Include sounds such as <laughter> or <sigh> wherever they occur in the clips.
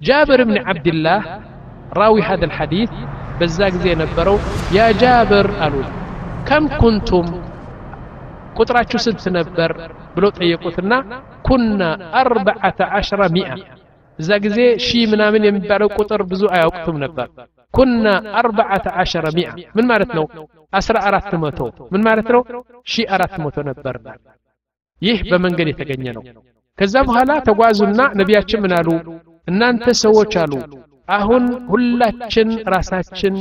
ጃብር ብን ዓብድላህ ራዊ ሀደ ልሐዲት በዛ ጊዜ የነበረው ያ ጃብር አሉ ከም ኩንቱም ቁጥራችሁ ስንት ነበር ብለው ጠየቁትና ኩና አርበዓተ ዓሽረ ሚአ እዛ ጊዜ ሺህ ምናምን የሚባለው ቁጥር ብዙ አያውቅቱም ነበር ኩና አርበዓተ ዓሸረ ሚአ ምን ማለት ነው አስራ አራት መቶ ምን ማለት ነው ሺህ አራት መቶ ነበር ይህ በመንገድ የተገኘ ነው ከዛ በኋላ ተጓዙና ነቢያችን ምን አሉ እናንተ ሰዎች አሉ አሁን ሁላችን ራሳችን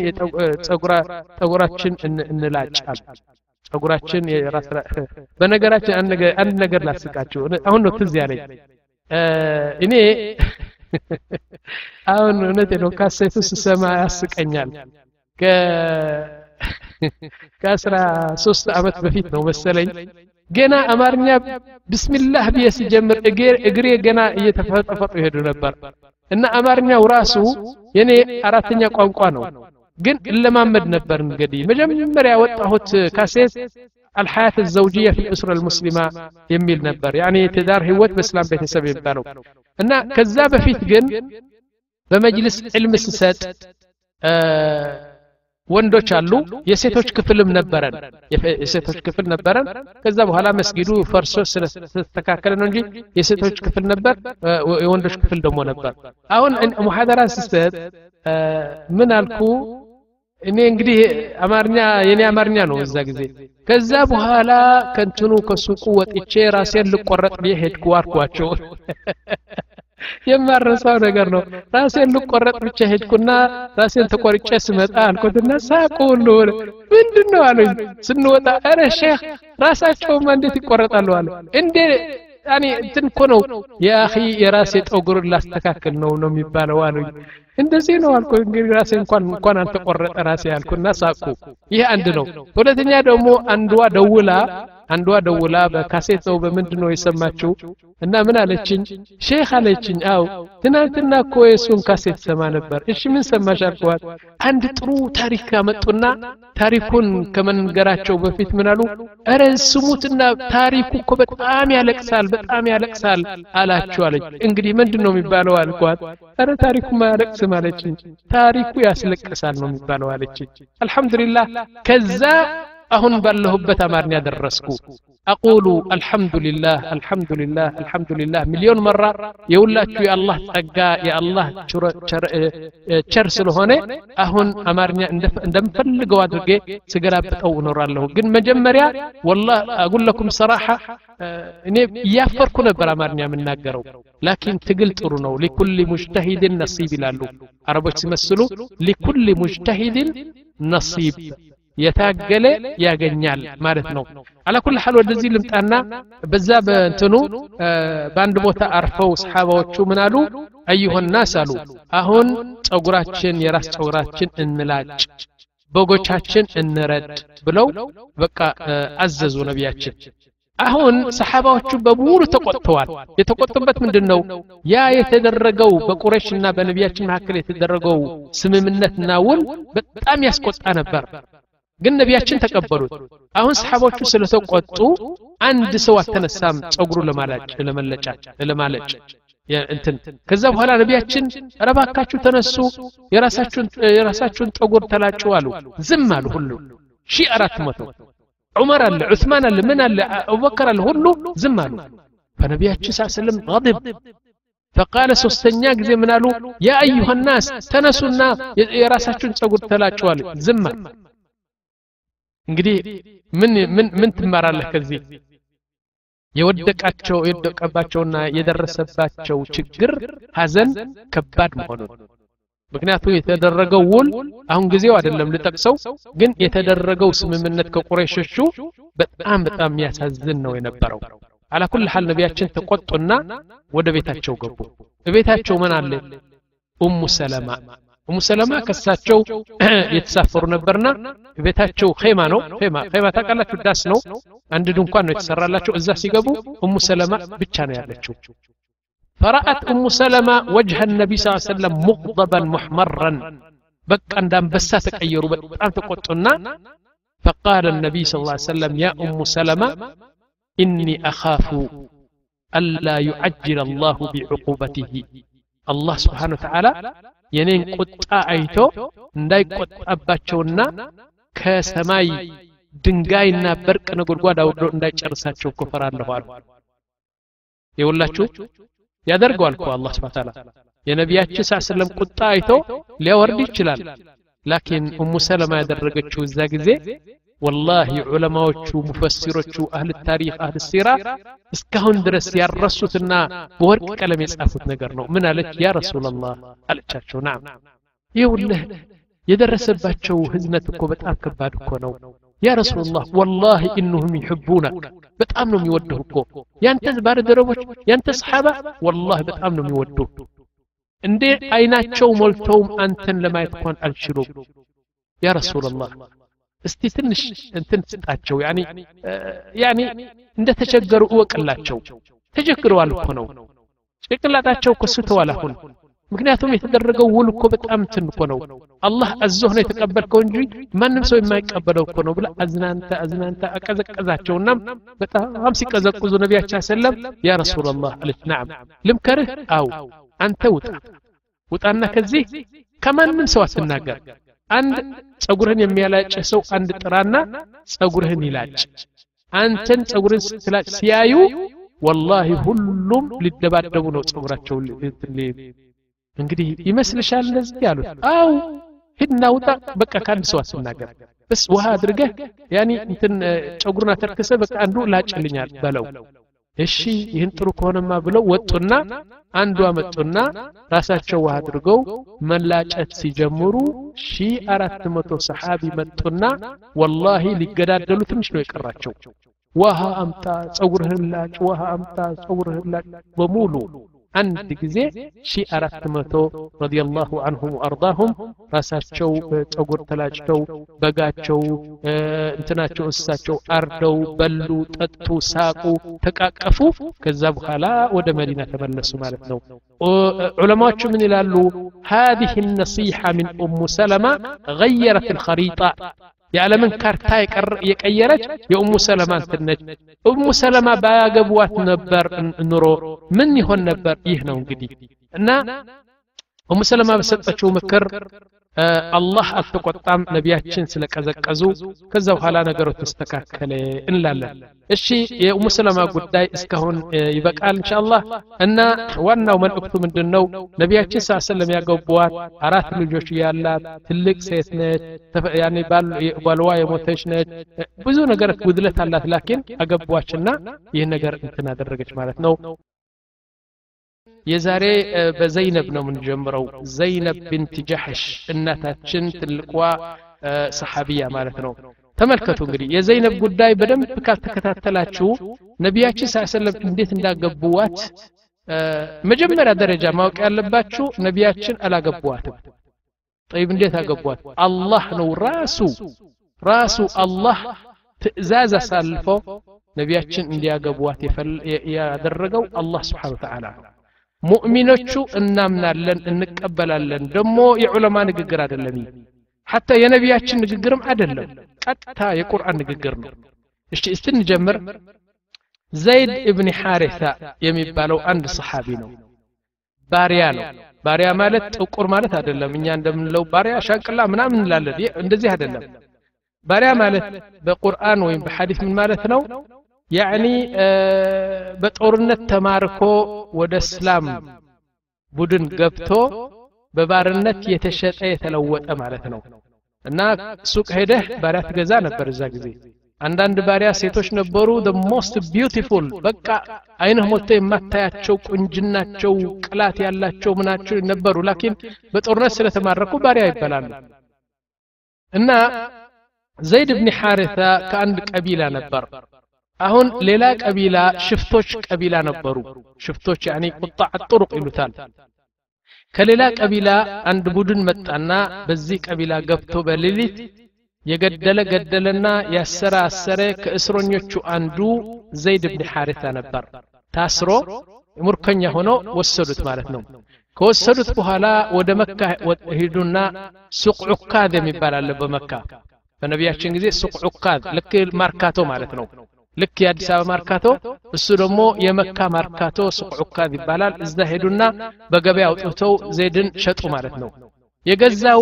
ጸጉራችን እንላጫል ጸጉራችን በነገራችን አንድ ነገር ላስቃችሁ። አሁን ነው ትዝ ያለኝ። እኔ አሁን እውነቴ ነው ካሴቱ ስሰማ ያስቀኛል <laughs> ከአስራ ሶስት አመት በፊት ነው መሰለኝ ገና አማርኛ ብስሚላህ ብዬ ሲጀምር እግሬ ገና እየተፈጠፈጡ ይሄዱ ነበር እና አማርኛው ራሱ የኔ አራተኛ ቋንቋ ነው ግን እለማመድ ነበር እንግዲህ መጀመሪያ ያወጣሁት ካሴት الحياة الزوجية في الأسرة المسلمة يميل نبر يعني تدار هوت بإسلام بيتسب يبالو እና ከዛ በፊት ግን በመጅልስ ዕልም ስሰጥ ወንዶች አሉ የሴቶች ክፍልም ነበረን የሴቶች ክፍል ነበረን ከዛ በኋላ መስጊዱ ፈርሶ ስለተስተካከለ ነው እንጂ የሴቶች ክፍል ነበር የወንዶች ክፍል ደግሞ ነበር አሁን ሙሐደራ ስሰጥ ምን አልኩ እኔ እንግዲህ አማርኛ የኔ አማርኛ ነው እዛ ጊዜ ከዛ በኋላ ከንትኑ ከሱቁ ወጥቼ ራሴን ልቆረጥ ብዬ ሄድኩ አልኳቸው የማረሳው ነገር ነው ራሴን ልቆረጥ ብቻ ሄድኩና ራሴን ተቆርጬ ስመጣ አልኩትና ሳቁ ሁሉ ምንድን ነው አሉኝ ስንወጣ ኧረ ሼክ ራሳቸውማ እንዴት ይቆረጣሉ አለ እንዴ ያኔ እንትን እኮ ነው የአኺ የራሴ ጠጉር ላስተካክል ነው ነው የሚባለው አሉኝ እንደዚህ ነው አልኩ እንግዲህ ራሴ እንኳን እንኳን አልተቆረጠ ራሴ አልኩና ሳቁ ይህ አንድ ነው ሁለተኛ ደግሞ አንዷ ደውላ አንዷ ደውላ በካሴት ነው በምንድን ነው የሰማችው እና ምን አለችኝ ሼክ አለችኝ አው ትናንትና እኮ የእሱን ካሴት ሰማ ነበር እሺ ምን ሰማሽ አልኳት አንድ ጥሩ ታሪክ አመጡና ታሪኩን ከመንገራቸው በፊት ምን አሉ እረ ስሙትና ታሪኩ እኮ በጣም ያለቅሳል በጣም ያለቅሳል አላችሁ አለች እንግዲህ ምንድን ነው የሚባለው አልኳት እረ ታሪኩ ማያለቅስም አለችኝ ታሪኩ ያስለቅሳል ነው የሚባለው አለችኝ አልሐምዱሊላህ ከዛ አሁን ባለሁበት አማርኛ ደረስኩ አቁሉ አልሐምዱሊላህ አልሐምዱሊላህ አልሐምዱሊላህ ሚሊዮን መራ የሁላችሁ የአላህ ጸጋ የአላህ ቸር ስለሆነ አሁን አማርኛ እንደምፈልገው አድርጌ ስገላብጠው እኖራለሁ ግን መጀመሪያ ወላ አጉለኩም ሰራሐ እኔ እያፈርኩ ነበር አማርኛ የምናገረው ላኪን ትግል ጥሩ ነው ሊኩል ሙጅተሂድን ነሲብ ይላሉ አረቦች ሲመስሉ ሊኩል ሙጅተሂድን ነሲብ የታገለ ያገኛል ማለት ነው አላ ኩል ሐል ወደዚህ ልምጣና በዛ በእንትኑ በአንድ ቦታ አርፈው ሰሓባዎቹ ምን አሉ አዩሆን ናስ አሉ አሁን ጸጉራችን የራስ ጸጉራችን እንላጭ በጎቻችን እንረድ ብለው በቃ አዘዙ ነቢያችን አሁን ሰሓባዎቹ በሙሉ ተቆጥተዋል የተቆጡበት ምንድን ነው ያ የተደረገው በቁረሽና በነቢያችን መካከል የተደረገው ስምምነትና ውል በጣም ያስቆጣ ነበር ግን ነቢያችን ተቀበሉት አሁን ሰሓቦቹ ስለተቆጡ አንድ ሰው አልተነሳም ጸጉሩ ለማላጭ ለመለጫ ለማለጭ እንትን ከዛ በኋላ ነቢያችን ረባካችሁ ተነሱ የራሳችሁን የራሳችሁን ጠጉር ተላጩ አሉ ዝም አሉ ሁሉ ሺ አራት መቶ ዑመር አለ ዑስማን አለ ምን አለ አቡበከር አለ ሁሉ ዝም አሉ ፈነቢያችን ስ ስለም غضب فقال ሶስተኛ ጊዜ ምን አሉ ያ አዩሃ ናስ ተነሱና የራሳችሁን ጸጉር ተላጩ አሉ ዝም እንግዲህ ምን ምን ምን ትማራለህ ከዚህ የወደቃቸው የወደቀባቸውና የደረሰባቸው ችግር ሀዘን ከባድ መሆኑን ምክንያቱም የተደረገው ውል አሁን ጊዜው አይደለም ልጠቅሰው ግን የተደረገው ስምምነት ከቁረይሾቹ በጣም በጣም የሚያሳዝን ነው የነበረው አላ ኩል ሐል ነቢያችን ተቆጡና ወደ ቤታቸው ገቡ ቤታቸው ምን አለ ኡሙ ሰለማ ኡሙ ሰለማ ከሳቸው የተሳፈሩ ነበርና ቤታቸው ኼማ ነው ኼማ ኼማ ታውቃላችሁ ዳስ ነው አንድ ድንኳን ነው የተሰራላቸው እዛ ሲገቡ ኡሙ ሰለማ ብቻ ነው ያለችው فرأت أم سلمة وجه النبي صلى الله عليه وسلم مغضبا محمرا بقى عندما بس تقيروا بقى تقطنا فقال النبي صلى الله عليه وسلم يا أم سلمة إني أخاف ألا يعجل الله بعقوبته አላህ ስብሓን ወተዓላ የኔን ቁጣ አይቶ እንዳይቆጣባቸውና ከሰማይ ድንጋይና በርቅ ነጎድጓድ አውርዶ እንዳይጨርሳቸው እኮ ፈራለሁ አሉ የሁላችሁ ያደርገዋል እኮ አላህ ስብሓን ተዓላ የነቢያችን ሳ ስለም ቁጣ አይቶ ሊያወርድ ይችላል ላኪን እሙ ሰለማ ያደረገችው እዛ ጊዜ ወላሂ ዑለማዎቹ ሙፈሲሮቹ አህል ታሪክ አህል ሲራ እስካሁን ድረስ ያረሱትና በወርቅ ቀለም የጻፉት ነገር ነው ምን አለች ያ ረሱላላህ አለቻቸው ናም ይውልህ የደረሰባቸው ህዝነት እኮ በጣም ከባድ እኮ ነው ያ ረሱላላህ ወላሂ ኢንሁም ይሕቡነክ በጣም ነው የሚወዱህ እኮ ያንተ ባለደረቦች ያንተ ሰሓባ ወላሂ በጣም ነው የሚወዱህ እንዴ አይናቸው ሞልተውም አንተን ለማየት እንኳን አልችሉም ያ ረሱላላህ እስቲ ትንሽ እንትን ስጣቸው ያኒ ያኒ እንደ ተቸገሩ እወቅላቸው ተቸግረዋል እኮ ነው ጭንቅላታቸው እኮ ስተዋል አሁን ምክንያቱም የተደረገው ውል እኮ በጣም እንትን እኮ ነው አላህ አዞህ ነው የተቀበልከው እንጂ ማንም ሰው የማይቀበለው እኮ ነው ብላ አዝናንተ አዝናንተ አቀዘቀዛቸውና በጣም ሲቀዘቅዙ ነቢያችን ሰለም ያ ረሱላላህ አለች ናም ልምከርህ አው አንተ ውጣ ውጣና ከዚህ ከማንም ሰው አትናገር አንድ ጸጉርህን የሚያላጭ ሰው አንድ ጥራና ጸጉርህን ይላጭ አንተን ጸጉርህን ስትላጭ ሲያዩ ወላሂ ሁሉም ሊደባደቡ ነው ጸጉራቸው እንግዲህ ይመስልሻል እንደዚህ ያሉት አው ሂድና ውጣ በቃ ከአንድ ሰው አትናገር በስ ውሃ አድርገህ ያኒ እንትን ጸጉርን አተርክሰ በቃ አንዱ ላጭልኛል በለው እሺ ይህን ጥሩ ከሆነማ ብለው ወጡና አንዷ መጡና ራሳቸው ውሃ አድርገው መላጨት ሲጀምሩ ሺ አራት መቶ ሰሓቢ መጡና ወላሂ ሊገዳደሉ ትንሽ ነው የቀራቸው ውሃ አምጣ ጸጉርህን ላጭ ውሃ አምጣ ጸጉርህን ላጭ በሙሉ አንድ ጊዜ ሺ አራት መቶ ረዲየላሁ አንሁም ወአርዳሁም ራሳቸው ጸጉር ተላጭተው በጋቸው እንትናቸው እንስሳቸው አርደው በሉ ጠጡ ሳቁ ተቃቀፉ ከዛ በኋላ ወደ መዲና ተመለሱ ማለት ነው ዑለማዎቹ ምን ይላሉ هذه النصيحة من أم سلمة غيرت الخريطة የዓለምን ካርታ የቀየረች የኡሙ ሰለማ እንትን ነች ኡሙ ሰለማ ባያገቧት ነበር ኑሮ ምን ይሆን ነበር ይህ ነው እንግዲህ እና ኡሙ ሰለማ በሰጠችው ምክር አላህ አልተቆጣም ነቢያችን ስለቀዘቀዙ ከዛ በኋላ ነገሮች ተስተካከለ እንላለን እሺ የኡሙ ሰለማ ጉዳይ እስካሁን ይበቃል እንሻአላህ እና ዋናው መልእክቱ ምንድን ነው ነቢያችን ሳ ሰለም ያገቧት አራት ልጆች ያላት ትልቅ ሴት ነች ያኔ ባልዋ የሞተች ነች ብዙ ነገር ጉድለት አላት ላኪን አገቧችና ይህ ነገር እንትን አደረገች ማለት ነው የዛሬ በዘይነብ ነው የምንጀምረው ዘይነብ ብንት ጃሕሽ እናታችን ትልቋ ሰሓቢያ ማለት ነው ተመልከቱ እንግዲህ የዘይነብ ጉዳይ በደንብ ካልተከታተላችሁ ነቢያችን ሳ ሰለም እንዴት እንዳገቡዋት መጀመሪያ ደረጃ ማወቅ ያለባችሁ ነቢያችን አላገቧትም ጠይብ እንዴት አገቧት አላህ ነው ራሱ ራሱ አላህ ትእዛዝ አሳልፎ ነቢያችን እንዲያገቧት ያደረገው አላህ ስብሓን ወተዓላ ሙእሚኖቹ እናምናለን እንቀበላለን ደግሞ የዑለማ ንግግር አይደለም ሐታ የነቢያችን ንግግርም አይደለም ቀጥታ የቁርአን ንግግር ነው እሺ እስቲ እንጀምር ዘይድ እብን ሐሪሳ የሚባለው አንድ ሰሓቢ ነው ባሪያ ነው ባሪያ ማለት ጥቁር ማለት አይደለም እኛ እንደምንለው ባሪያ ሻንቅላ ምናምን እንላለን እንደዚህ አይደለም ባሪያ ማለት በቁርአን ወይም በሐዲስ ምን ማለት ነው ያዕኒ በጦርነት ተማርኮ ወደ እስላም ቡድን ገብቶ በባርነት የተሸጠ የተለወጠ ማለት ነው እና ሱቅ ሄደህ ባሪያ ትገዛ ነበር እዛ ጊዜ አንዳንድ ባሪያ ሴቶች ነበሩ the most beautiful በቃ አይንህ ሞልቶ የማታያቸው ቁንጅናቸው ቅላት ያላቸው ምናቸው ነበሩ ላኪን በጦርነት ስለተማረኩ ባሪያ ይባላሉ እና ዘይድ ብን ሐሪታ ከአንድ ቀቢላ ነበር አሁን ሌላ ቀቢላ ሽፍቶች ቀቢላ ነበሩ ሽፍቶች ያኒ ቁጣ ጥሩቅ ይሉታል ከሌላ ቀቢላ አንድ ቡድን መጣና በዚህ ቀቢላ ገብቶ በሌሊት የገደለ ገደለና ያሰረ አሰረ ከእስረኞቹ አንዱ ዘይድ ብን ሐሪታ ነበር ታስሮ ሙርከኛ ሆኖ ወሰዱት ማለት ነው ከወሰዱት በኋላ ወደ መካ ሂዱና ሱቅ ዑካዝ የሚባል አለ በመካ በነቢያችን ጊዜ ሱቅ ዑካዝ ልክ ማርካቶ ማለት ነው ልክ የአዲስ አበባ ማርካቶ እሱ ደግሞ የመካ ማርካቶ ሱቅ ዑካዝ ይባላል እዛ ሄዱና በገበያ አውጥተው ዘይድን ሸጡ ማለት ነው የገዛው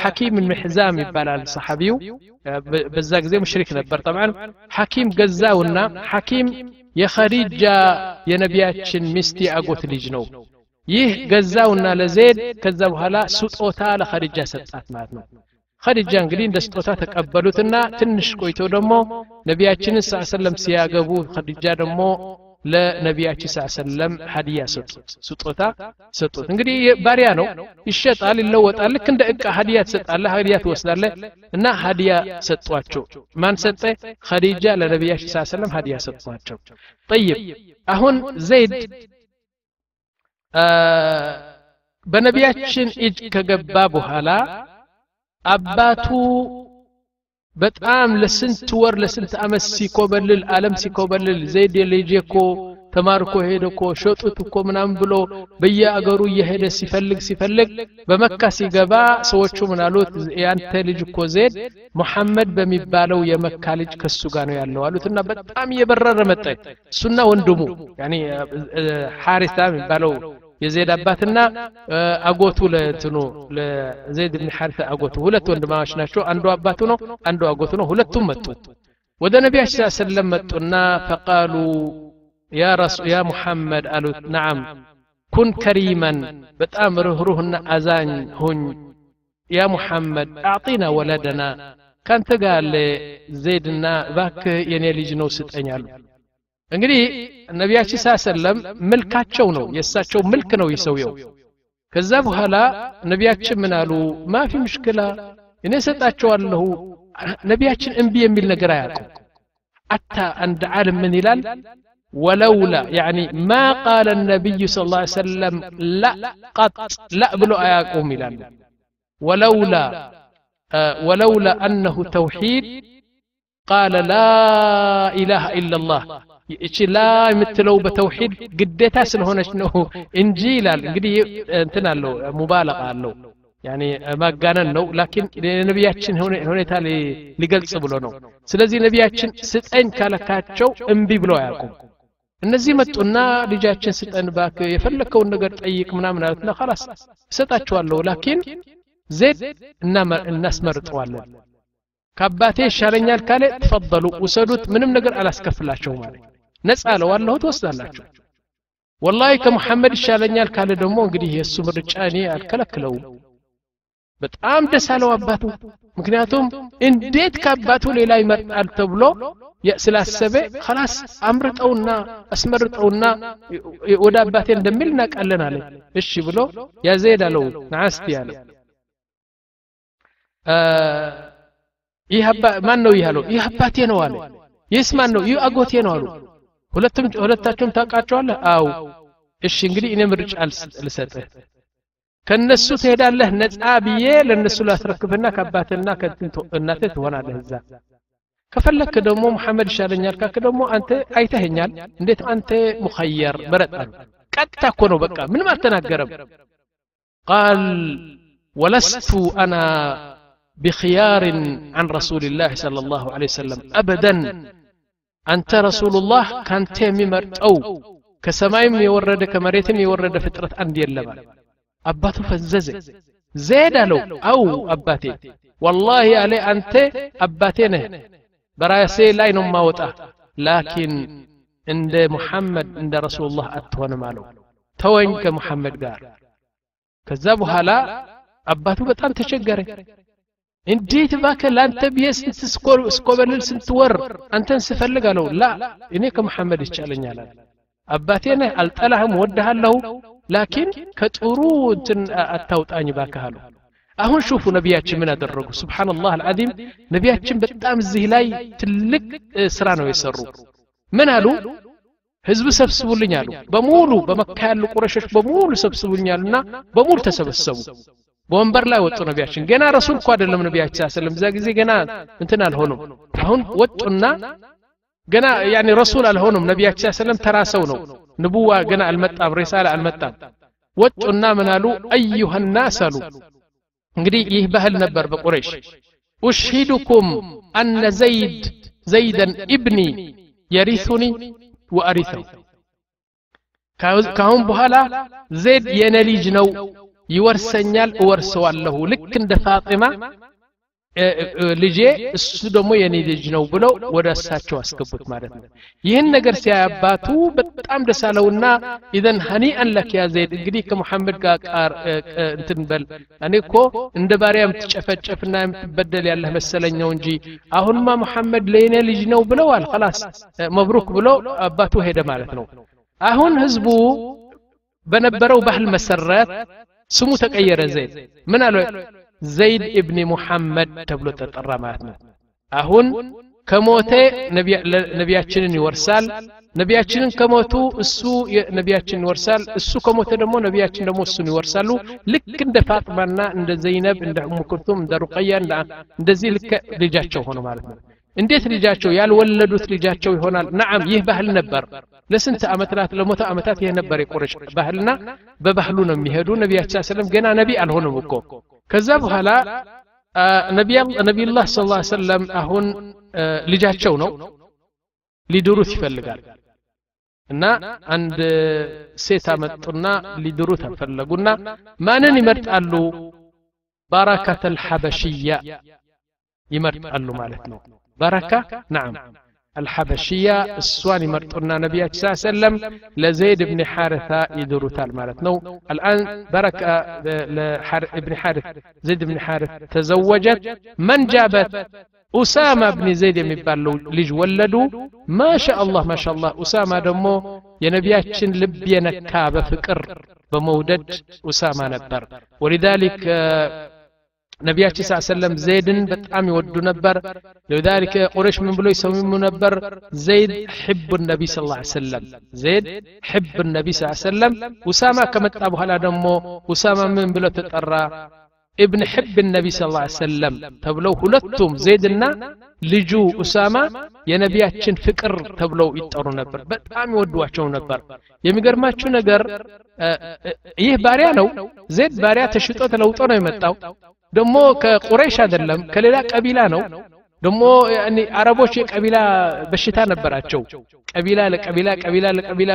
ሐኪም ምሕዛም ይባላል ሰሐቢው በዛ ጊዜ ሙሽሪክ ነበር ጠብዓን ሐኪም ገዛውና ሐኪም የኸዲጃ የነቢያችን ሚስት የአጎት ልጅ ነው ይህ ገዛውና ለዘይድ ከዛ በኋላ ስጦታ ለኸዲጃ ሰጣት ማለት ነው ኸዲጃ እንግዲህ እንደ ስጦታ ተቀበሉትና ትንሽ ቆይተው ደግሞ ነቢያችንን ስ ሰለም ሲያገቡ ኸዲጃ ደግሞ ለነቢያችን ስ ሰለም ሀዲያ ሰጡት ስጦታ ሰጡት እንግዲህ ባሪያ ነው ይሸጣል ይለወጣል ልክ እንደ እቃ ሀዲያ ትሰጣለህ ሀዲያ ትወስዳለህ እና ሀዲያ ሰጧቸው ማን ሰጠ ኸዲጃ ለነቢያችን ስ ሰለም ሀዲያ ሰጧቸው ጠይብ አሁን ዘይድ በነቢያችን እጅ ከገባ በኋላ አባቱ በጣም ለስንት ወር ለስንት አመት ሲኮበልል አለም ሲኮበልል ዘይድ የልጄ እኮ ተማርኮ ሄደ እኮ ሸጡት እኮ ምናምን ብሎ በየአገሩ እየሄደ ሲፈልግ ሲፈልግ በመካ ሲገባ ሰዎቹ ምን አሉት ያንተ ልጅ እኮ ዜድ ሙሐመድ በሚባለው የመካ ልጅ ከሱ ጋር ነው ያለው አሉትና በጣም እየበረረ መጠ እሱና ወንድሙ ያኒ ሐሪታ የሚባለው የዘይድ አባትና አጎቱ ለእንትኑ ለዘይድ ብን ሐሪታ አጎቱ ሁለት ወንድማማች ናቸው አንዱ አባቱ ነው አንዱ አጎቱ ነው ሁለቱም መጡ ወደ ነቢያችን ስ ሰለም መጡና ፈቃሉ ያ ረሱ ያ ሙሐመድ አሉት ነዓም ኩን ከሪመን በጣም ርህሩህና አዛኝ ሁኝ ያ ሙሐመድ አዕጢና ወለደና ካንተ ጋር አለ ዘይድና ባክህ የኔ ልጅ ነው ስጠኝ አሉ እንግዲህ ነቢያችን ስ ሰለም ምልካቸው ነው የእሳቸው ምልክ ነው ይሰውየው ከዛ በኋላ ነቢያችን ምን አሉ ማፊ ምሽክላ እኔ ሰጣቸዋለሁ ነቢያችን እምቢ የሚል ነገር አያውቁም አታ አንድ ዓለም ምን ይላል ولولا يعني ما قال النبي صلى الله عليه وسلم لا قط لا بلو آياكم إلان ولولا آه ولولا أنه توحيد قال لا إله إلا الله እቺ ላ የምትለው በተውሂድ ግዴታ ስለሆነች ነው እንጂ ይላል እንግዲህ እንትን አለው ሙባለቃ አለው ያኔ ማጋነን ነው ላኪን የነቢያችን ሁኔታ ሊገልጽ ብሎ ነው ስለዚህ ነቢያችን ስጠኝ ካለካቸው እምቢ ብሎ አያውቁም እነዚህ መጡና ልጃችን ስጠን ባክ የፈለግከውን ነገር ጠይቅ ምናምን አለትና ላስ እሰጣችኋለሁ ላኪን ዜድ እናስመርጠዋለን ከአባቴ ይሻለኛል ካለ ትፈበሉ ውሰዱት ምንም ነገር አላስከፍላቸው ማለት ነፃ ለዋለሁ ትወስዳላችሁ ወላሂ ከሙሐመድ ይሻለኛል ካለ ደግሞ እንግዲህ የእሱ ምርጫ እኔ አልከለክለውም በጣም ደስ አለው አባቱ ምክንያቱም እንዴት ከአባቱ ሌላ ይመርጣል ተብሎ ስላሰበ ከላስ አምርጠውና አስመርጠውና ወደ አባቴ እንደሚል እናቃለን አለ እሺ ብሎ ያዘይድ አለው ነዓስቲ አለ ይህ ማን ነው ይህ አለው ይህ አባቴ ነው አለ ይህስ ማን ነው ይህ አጎቴ ነው አሉ ሁለቱም ሁለታቸውም ታውቃቸዋለህ አው እሺ እንግዲህ እኔ ምርጫ ልሰጥህ ከነሱ ትሄዳለህ ነፃ ብዬ ለነሱ ላስረክብና ከአባትና ከእናትህ ትሆናለህ እዛ ከፈለክ ደግሞ መሐመድ ይሻለኛል ካክ ደግሞ አንተ አይተኸኛል እንዴት አንተ ሙኸየር መረጥ አሉ ቀጥታ እኮ ነው በቃ ምንም አልተናገረም ቃል ወለስቱ አና بخيار عن رسول الله صلى الله عليه وسلم أبدا أنت رسول الله كان تيمي مرتو كسمايم يورد كمريتم يورد فترة أندي اللبا أباتو فززي زيد له أو أباتي والله علي أنت أباتينه براسي لا ينما وطا لكن عند محمد عند رسول الله أتوان مالو توين كمحمد قال كذبوا هلا አባቱ በጣም ተቸገረ እንዴት ባከ ለአንተ ብዬ ስንት እስኮበልል ስንት ወር አንተን ስፈልግ አለው ላ እኔ ከመሐመድ ይቻለኛል አባቴ ነህ አልጠላህም ወድሃለሁ ላኪን ከጥሩ እንትን አታውጣኝ ባክህ አለው አሁን ሹፉ ነቢያችን ምን አደረጉ ስብሓንላህ አልዓዚም ነቢያችን በጣም እዚህ ላይ ትልቅ ስራ ነው የሰሩ ምን አሉ ህዝብ ሰብስቡልኝ አሉ በሙሉ በመካ ያሉ ቁረሾች በሙሉ ሰብስቡልኝ አሉና በሙሉ ተሰበሰቡ በወንበር ላይ ወጡ ነቢያችን ገና ረሱል እኮ አይደለም ነቢያችን ሰለም እዛ ጊዜ ገና እንትን አልሆኑም አሁን ወጡና ገና ያኒ ረሱል አልሆኑም ነቢያችን ሰለም ተራ ሰው ነው ንቡዋ ገና አልመጣም ሪሳላ አልመጣም ወጡና ምን አሉ አዩሃ ናስ አሉ እንግዲህ ይህ ባህል ነበር በቁረይሽ ኡሽሂዱኩም አነ ዘይድ ዘይደን ኢብኒ የሪሱኒ ወአሪሰው ካሁን በኋላ ዜድ የነ ልጅ ነው ይወርሰኛል እወርሰዋለሁ ልክ እንደ ፋጢማ ልጄ እሱ ደግሞ የኔ ልጅ ነው ብለው ወደ እሳቸው አስገቡት ማለት ነው ይህን ነገር ሲያያባቱ በጣም ደስ አለውና ኢዘን ሀኒአን ለክ ያ ዘይድ እንግዲህ ከሙሐመድ ጋር ቃር እንትን በል እኔ እኮ እንደ ባሪያ የምትጨፈጨፍና የምትበደል ያለህ መሰለኝ ነው እንጂ አሁንማ ሙሐመድ ለእኔ ልጅ ነው ብለዋል ላስ መብሩክ ብለው አባቱ ሄደ ማለት ነው አሁን ህዝቡ በነበረው ባህል መሰረት ስሙ ተቀየረ ዘይድ ምን አለ ዘይድ ኢብኒ ሙሐመድ ተብሎ ተጠራ ማለት ነው አሁን ከሞተ ነቢያችንን ይወርሳል ነቢያችንን ከሞቱ እሱ ነቢያችንን ይወርሳል እሱ ከሞተ ደግሞ ነቢያችን ደግሞ እሱን ይወርሳሉ ልክ እንደ ፋጥማና እንደ ዘይነብ እንደ ኡሙ ኩልቱም እንደ ሩቀያ እንደዚህ ልክ ልጃቸው ሆነ ማለት ነው እንዴት ልጃቸው ያልወለዱት ልጃቸው ይሆናል ናዓም ይህ ባህል ነበር ለስንት ዓመታት ለሞተ ዓመታት ይህ ነበር የቁረሽ ባህልና በባህሉ ነው የሚሄዱ ነቢያችን ሰለም ገና ነቢ አልሆኑም እኮ ከዛ በኋላ ነቢዩላህ ስ ላ ሰለም አሁን ልጃቸው ነው ሊድሩት ይፈልጋል እና አንድ ሴት አመጡና ሊድሩት ፈለጉና ማንን ይመርጣሉ ባረከተ ልሐበሽያ ይመርጣሉ ማለት ነው بركة. نعم. الحبشية السواني مرتنا نبي صلى الله عليه وسلم لزيد بن حارثة يدرو تال نو الآن بركة ابن حارث. زيد بن حارث تزوجت. من جابت؟ أسامة بن زيد يبالو لج ولدو ما شاء الله ما شاء الله. أسامة دمو ينبياتشن لبيا ينكا بفكر بمودد أسامة نبر ولذلك ነቢያችን ስ ሰለም ዘይድን በጣም ይወዱ ነበር። ለዛሊከ ቁረሽ ምን ብሎ ይሰሙሙ ነበር? ዘይድ ሕብ ነቢ ስ ሰለም ዘይድ ሕብ ነቢ ስ ሰለም ውሳማ ከመጣ በኋላ ደሞ وسامة من ብሎ ተጠራ? ابن حب النبي صلى الله عليه وسلم تبلو هلتم زيدنا لجو أسامة يا نبي أتشن فكر تبلو يترون نبر بس عم يودوا نبر يا مقر ما أتشون نبر إيه باريانو زيد باريا تشتوت لو تونا ደግሞ ከቁረይሽ አይደለም ከሌላ ቀቢላ ነው ደግሞ አረቦች የቀቢላ በሽታ ነበራቸው ቀቢላ ለቀቢላ ቀቢላ ለቀቢላ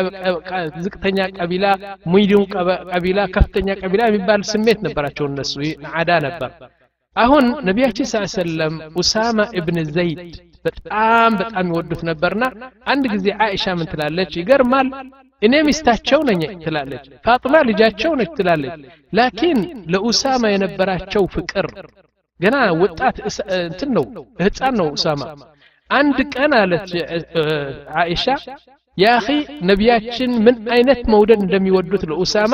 ዝቅተኛ ቀቢላ ሙይዲን ቀቢላ ከፍተኛ ቀቢላ የሚባል ስሜት ነበራቸው እነሱ አዳ ነበር አሁን ነቢያችን ስ ሰለም ኡሳማ እብን ዘይድ በጣም በጣም ይወዱት ነበርና አንድ ጊዜ አይሻ ምን ትላለች ይገርማል እኔ ሚስታቸው ነኝ ትላለች ፋጥማ ልጃቸው ነች ትላለች ላኪን ለኡሳማ የነበራቸው ፍቅር ገና ወጣት እንትን ነው ህፃን ነው ኡሳማ አንድ ቀን አለች አይሻ ያኺ ነቢያችን ምን አይነት መውደድ እንደሚወዱት ለኡሳማ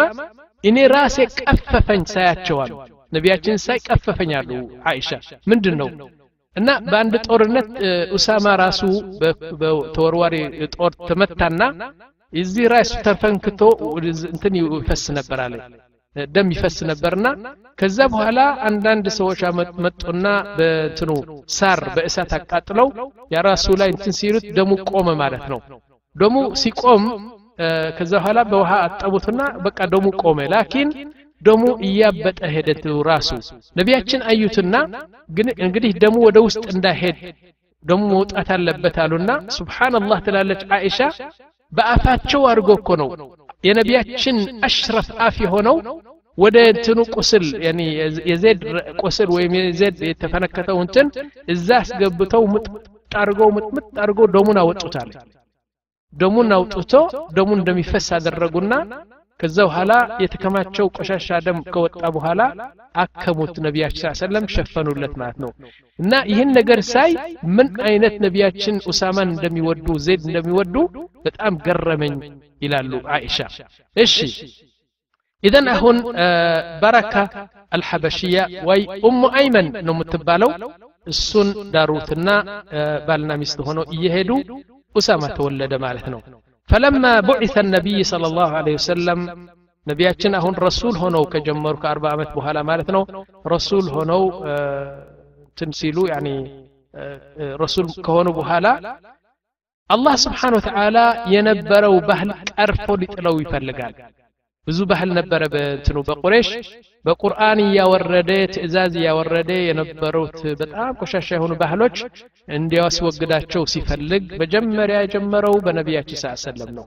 እኔ ራሴ ቀፈፈኝ ሳያቸዋል ነቢያችን ሳይ ቀፈፈኝ አሉ አይሻ ምንድን ነው እና በአንድ ጦርነት ኡሳማ ራሱ በተወርዋሪ ጦር ተመታና እዚህ ራሱ ተፈንክቶ እንትን ይፈስ ነበር አለ ደም ይፈስ ነበርና ከዛ በኋላ አንዳንድ ሰዎች መጡና በትኑ ሳር በእሳት አቃጥለው የራሱ ላይ እንትን ሲሉት ደሙ ቆመ ማለት ነው ደሙ ሲቆም ከዛ በኋላ በውሃ አጠቡትና በቃ ደሙ ቆመ ላኪን ደሙ እያበጠ ሄደት ራሱ ነቢያችን አዩትና ግን እንግዲህ ደሙ ወደ ውስጥ እንዳይሄድ ደሙ መውጣት አለበት አሉና ሱብሓንላህ ትላለች አይሻ በአፋቸው አድርጎ እኮ ነው የነቢያችን አሽረፍ አፍ የሆነው ወደ እንትኑ ቁስል የዜድ ቁስል ወይም የዜድ የተፈነከተው እንትን እዛ አስገብተው ምጥምጥ አድርገው ምጥምጥ አድርገው ደሙን አወጡታል ደሙን አውጥቶ ደሙን እንደሚፈስ አደረጉና ከዛ በኋላ የተከማቸው ቆሻሻ ደም ከወጣ በኋላ አከሙት ነቢያችን ሰለም ሸፈኑለት ማለት ነው እና ይህን ነገር ሳይ ምን አይነት ነቢያችን ኡሳማን እንደሚወዱ ዜድ እንደሚወዱ በጣም ገረመኝ ይላሉ አይሻ እሺ ኢዘን አሁን በረካ አልሐበሽያ ወይ ኡሙ አይመን ነው የምትባለው እሱን ዳሩትና ባልና ሚስት ሆነው እየሄዱ ኡሳማ ተወለደ ማለት ነው فلما بعث النبي صلى الله عليه وسلم ነቢያችን አሁን ረሱል ሆነው ከጀመሩ ከአርባ ዓመት በኋላ ማለት ነው ረሱል ሆነው እንትን ሲሉ ያኒ ረሱል ከሆኑ በኋላ አላህ ስብሓን ወተዓላ የነበረው ባህል ቀርፎ ሊጥለው ይፈልጋል ብዙ ባህል ነበረ በእንትኑ በቁሬሽ በቁርአን እያወረደ ትእዛዝ እያወረደ የነበሩት በጣም ቆሻሻ የሆኑ ባህሎች እንዲያስወግዳቸው ሲፈልግ መጀመሪያ የጀመረው በነቢያችን ስ ሰለም ነው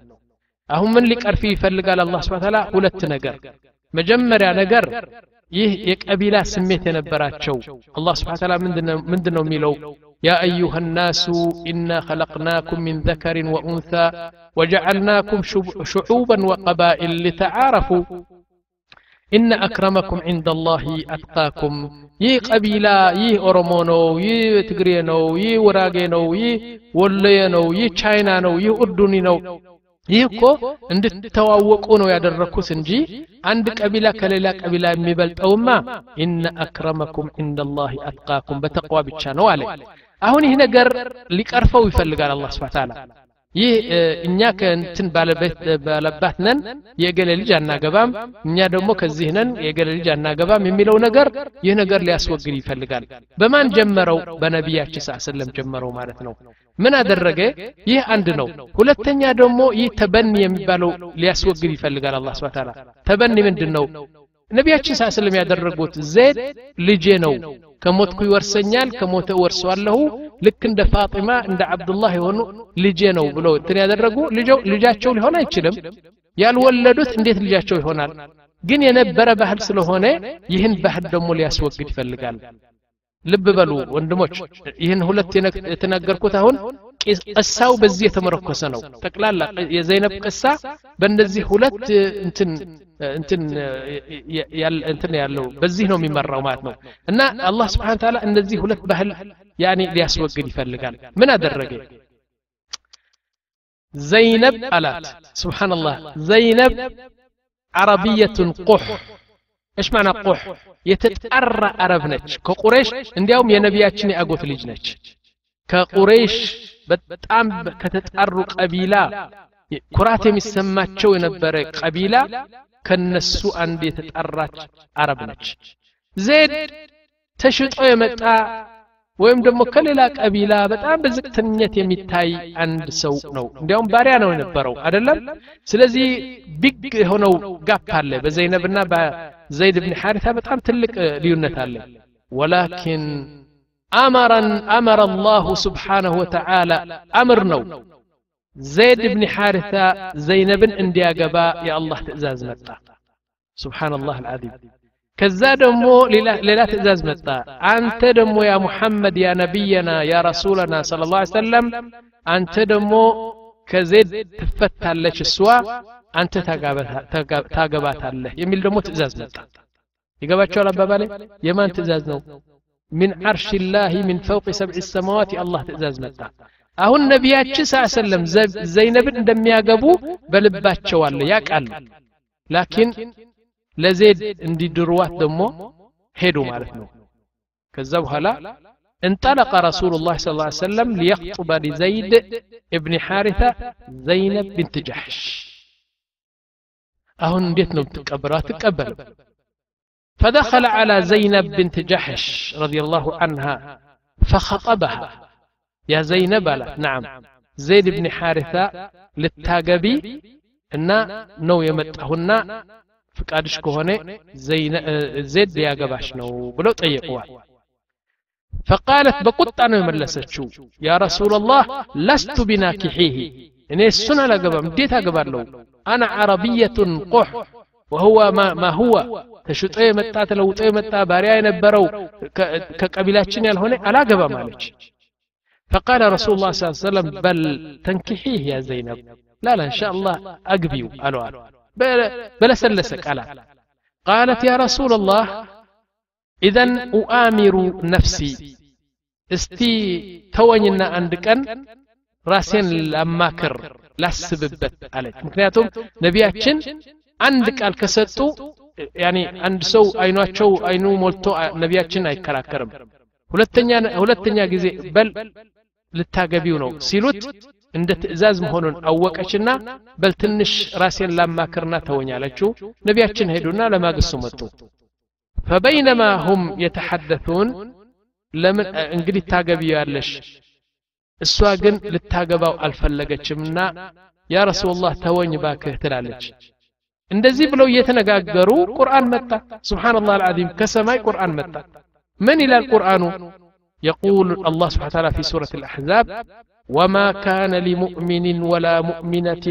አሁን ምን ሊቀርፊ ይፈልጋል አላህ ስብሐ ተዓላ ሁለት ነገር መጀመሪያ ነገር ይህ የቀቢላ ስሜት የነበራቸው አላህ ስብሐ ተዓላ ምንድን ነው የሚለው ያ አዩሃ ናሱ ኢና ኸለቅናኩም ሚን ዘከሪን ወኡንሳ ወጀዐልናኩም ሹዑበን ወቀባኢል ሊተዓረፉ ኢነ አክረመኩም ዒንደ ላህ አትቃኩም ይህ ቀቢላ ይህ ኦሮሞ ነው ይህ ትግሬ ነው ይህ ውራጌ ነው ይህ ወሎየ ነው ይህ ቻይና ነው ይህ ኡርዱኒ ነው ይህ እኮ እንድትተዋወቁ ነው ያደረግኩት እንጂ አንድ ቀቢላ ከሌላ ቀቢላ የሚበልጠውማ ኢነ አክረመኩም ዒንደላህ አትቃኩም በተቅዋ ብቻ ነው አለ አሁን ይህ ነገር ሊቀርፈው ይፈልጋል አላህ ስብሐ ተዓላ ይህ እኛ ከእንትን ባለባት ነን የገሌ ልጅ አናገባም እኛ ደግሞ ከዚህ ነን የገሌ ልጅ አናገባም የሚለው ነገር ይህ ነገር ሊያስወግድ ይፈልጋል በማን ጀመረው በነቢያችን ስ ሰለም ጀመረው ማለት ነው ምን አደረገ ይህ አንድ ነው ሁለተኛ ደግሞ ይህ ተበኒ የሚባለው ሊያስወግድ ይፈልጋል አላህ ስብሐ ተዓላ ተበኒ ምንድን ነው ነቢያችን ሳ ስለም ያደረጉት ዜድ ልጄ ነው ከሞትኩ ይወርሰኛል ከሞተ ወርሰዋለሁ ልክ እንደ ፋጢማ እንደ አብዱላህ የሆኑ ልጄ ነው ብለው እንትን ያደረጉ ልጃቸው ሊሆን አይችልም ያልወለዱት እንዴት ልጃቸው ይሆናል ግን የነበረ ባህል ስለሆነ ይህን ባህል ደግሞ ሊያስወግድ ይፈልጋል ልብ በሉ ወንድሞች ይህን ሁለት የተናገርኩት አሁን ቅሳው በዚህ የተመረኮሰ ነው ጠቅላላ የዘይነብ ቅሳ በእነዚህ ሁለት እንትን እንትን እንትን ያለው በዚህ ነው የሚመራው ማለት ነው እና አላህ ስብሓን ተዓላ እነዚህ ሁለት ባህል ያኔ ሊያስወግድ ይፈልጋል ምን አደረገ ዘይነብ አላት ስብሓንላህ ዘይነብ ዓረብየቱን ቁሕ ايش معنى قح يتطرى عرب ነች ከቁረይሽ እንዲያውም የነቢያችን የአጎት ልጅ ነች ከቁረይሽ በጣም ከተጣሩ ቀቢላ ኩራት የሚሰማቸው የነበረ ቀቢላ ከነሱ አንድ የተጠራች አረብ ነች ዜድ ተሽጦ የመጣ ወይም ደግሞ ከሌላ ቀቢላ በጣም በዝቅተኝነት የሚታይ አንድ ሰው ነው እንዲያውም ባሪያ ነው የነበረው አይደለም ስለዚህ ቢግ የሆነው ጋፕ አለ በዘይነብና በዘይድ ብን ሐሪታ በጣም ትልቅ ልዩነት አለ ወላኪን አመረን አመረ አላሁ ስብሓነሁ ወተዓላ አምር ነው ዘይድ ብን ሐሪታ ዘይነብን እንዲያገባ የአላህ ትእዛዝ መጣ ስብሓንላህ አልዓዚም ከዛ ደግሞ ሌላ ትእዛዝ መጣ አንተ ደግሞ ያ ሙሐመድ ያ ነቢየና ያ ረሱለና ስለ ላ ሰለም አንተ ደግሞ ከዜድ ትፈታለች እሷ አንተ ታገባታለህ የሚል ደግሞ ትእዛዝ መጣ ይገባቸዋል አባባሌ የማን ትእዛዝ ነው ሚን ዓርሽ ላህ ሚን ፈውቅ ሰብዕ ሰማዋት የአላህ ትእዛዝ መጣ አሁን ነቢያችን ስ ሰለም ዘይነብን እንደሚያገቡ በልባቸው አለ ያቃሉ ላኪን ለዜድ እንዲድርዋት ደግሞ ሄዱ ማለት ነው ከዛ በኋላ انطلق رسول الله صلى الله عليه وسلم ليخطب لزيد ابن حارثة زينب بنت جحش أهون بيت نو تقبلها تقبل فدخل على زينب بنت جحش رضي الله عنها فخطبها يا زينب لا نعم زيد بن حارثة للتاقبي እና ነው የመጣሁና ፍቃድሽ ከሆነ ዜድ ሊያገባሽ ነው ብለው ጠየቁዋል ፈቃለት በቁጣ ነው የመለሰችው ያ ረሱላላህ ለስቱ ቢናኪሒህ እኔ እሱን አላገባም እንዴት አገባለሁ አና ዓረብየቱን ቁሕ ወሁወ ማ ሁወ ተሽጦ የመጣ ተለውጦ የመጣ ባሪያ የነበረው ከቀቢላችን ያልሆነ አላገባም አለች فقال رسول الله صلى الله عليه وسلم بل تنكحيه يا زينب لا لا إن شاء الله أقبيو قالوا بلسلسك ألا قالت يا رسول الله إذا أؤامر نفسي استي توينا عندكن راسين لأماكر ላስብበት አለች ምክንያቱም ነቢያችን አንድ ቃል ከሰጡ ያኒ አንድ ሰው አይኗቸው አይኑ ሞልቶ ነቢያችን አይከራከርም ሁለተኛ ሁለተኛ ጊዜ በል ልታገቢው ነው ሲሉት እንደ ትእዛዝ መሆኑን አወቀችና በል ትንሽ ራሴን ላማክርና ተወኛለችው ነቢያችን ሄዱና ለማግስቱ መጡ فبينما هم يتحدثون لمن انقدي تاقبي يالش እሷ ግን ልታገባው አልፈለገችምና ያ ረሱላህ ተወኝ ባክህ ትላለች እንደዚህ ብለው እየተነጋገሩ ቁርአን መጣ ስብሓንላህ አልዓዚም ከሰማይ ቁርአን መጣ ምን ይላል ቁርአኑ يقول الله سبحانه وتعالى في سورة الأحزاب وما كان لمؤمن ولا مؤمنة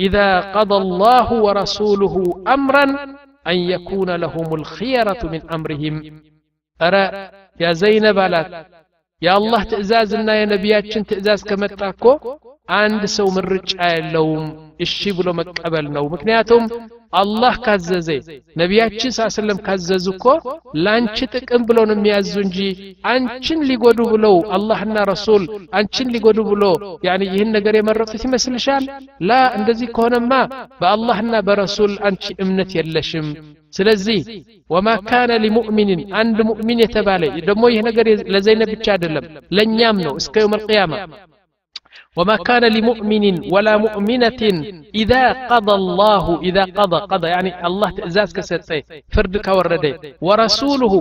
إذا قضى الله ورسوله أمرا أن يكون لهم الخيرة من أمرهم أرى يا زينب على የአላህ ትእዛዝና የነቢያችን ትእዛዝ ከመጣ እኮ አንድ ሰው ምርጫ የለውም እሺ ብሎ መቀበል ነው ምክንያቱም አላህ ካዘዘ ነቢያችን ሳስለም ካዘዙ እኮ ለአንቺ ጥቅም ብሎ ነው የሚያዙ እንጂ አንቺን ሊጎዱ ብለው አላህና ረሱል አንቺን ሊጎዱ ብሎ ያኒ ይህን ነገር የመረጡት ይመስልሻል ላ እንደዚህ ከሆነማ በአላህና በረሱል አንቺ እምነት የለሽም ስለዚህ ወማ ካነ ሊሙእሚንን አንድ ሙእሚን የተባለ ደግሞ ይህ ነገር ለዘይነብ ብቻ አይደለም ለእኛም ነው እስከ የውም አልቅያማ وما كان لمؤمن ولا مؤمنة إذا قضى الله إذا قضى قضى يعني الله تأزاز كستي فرد كوردي ورسوله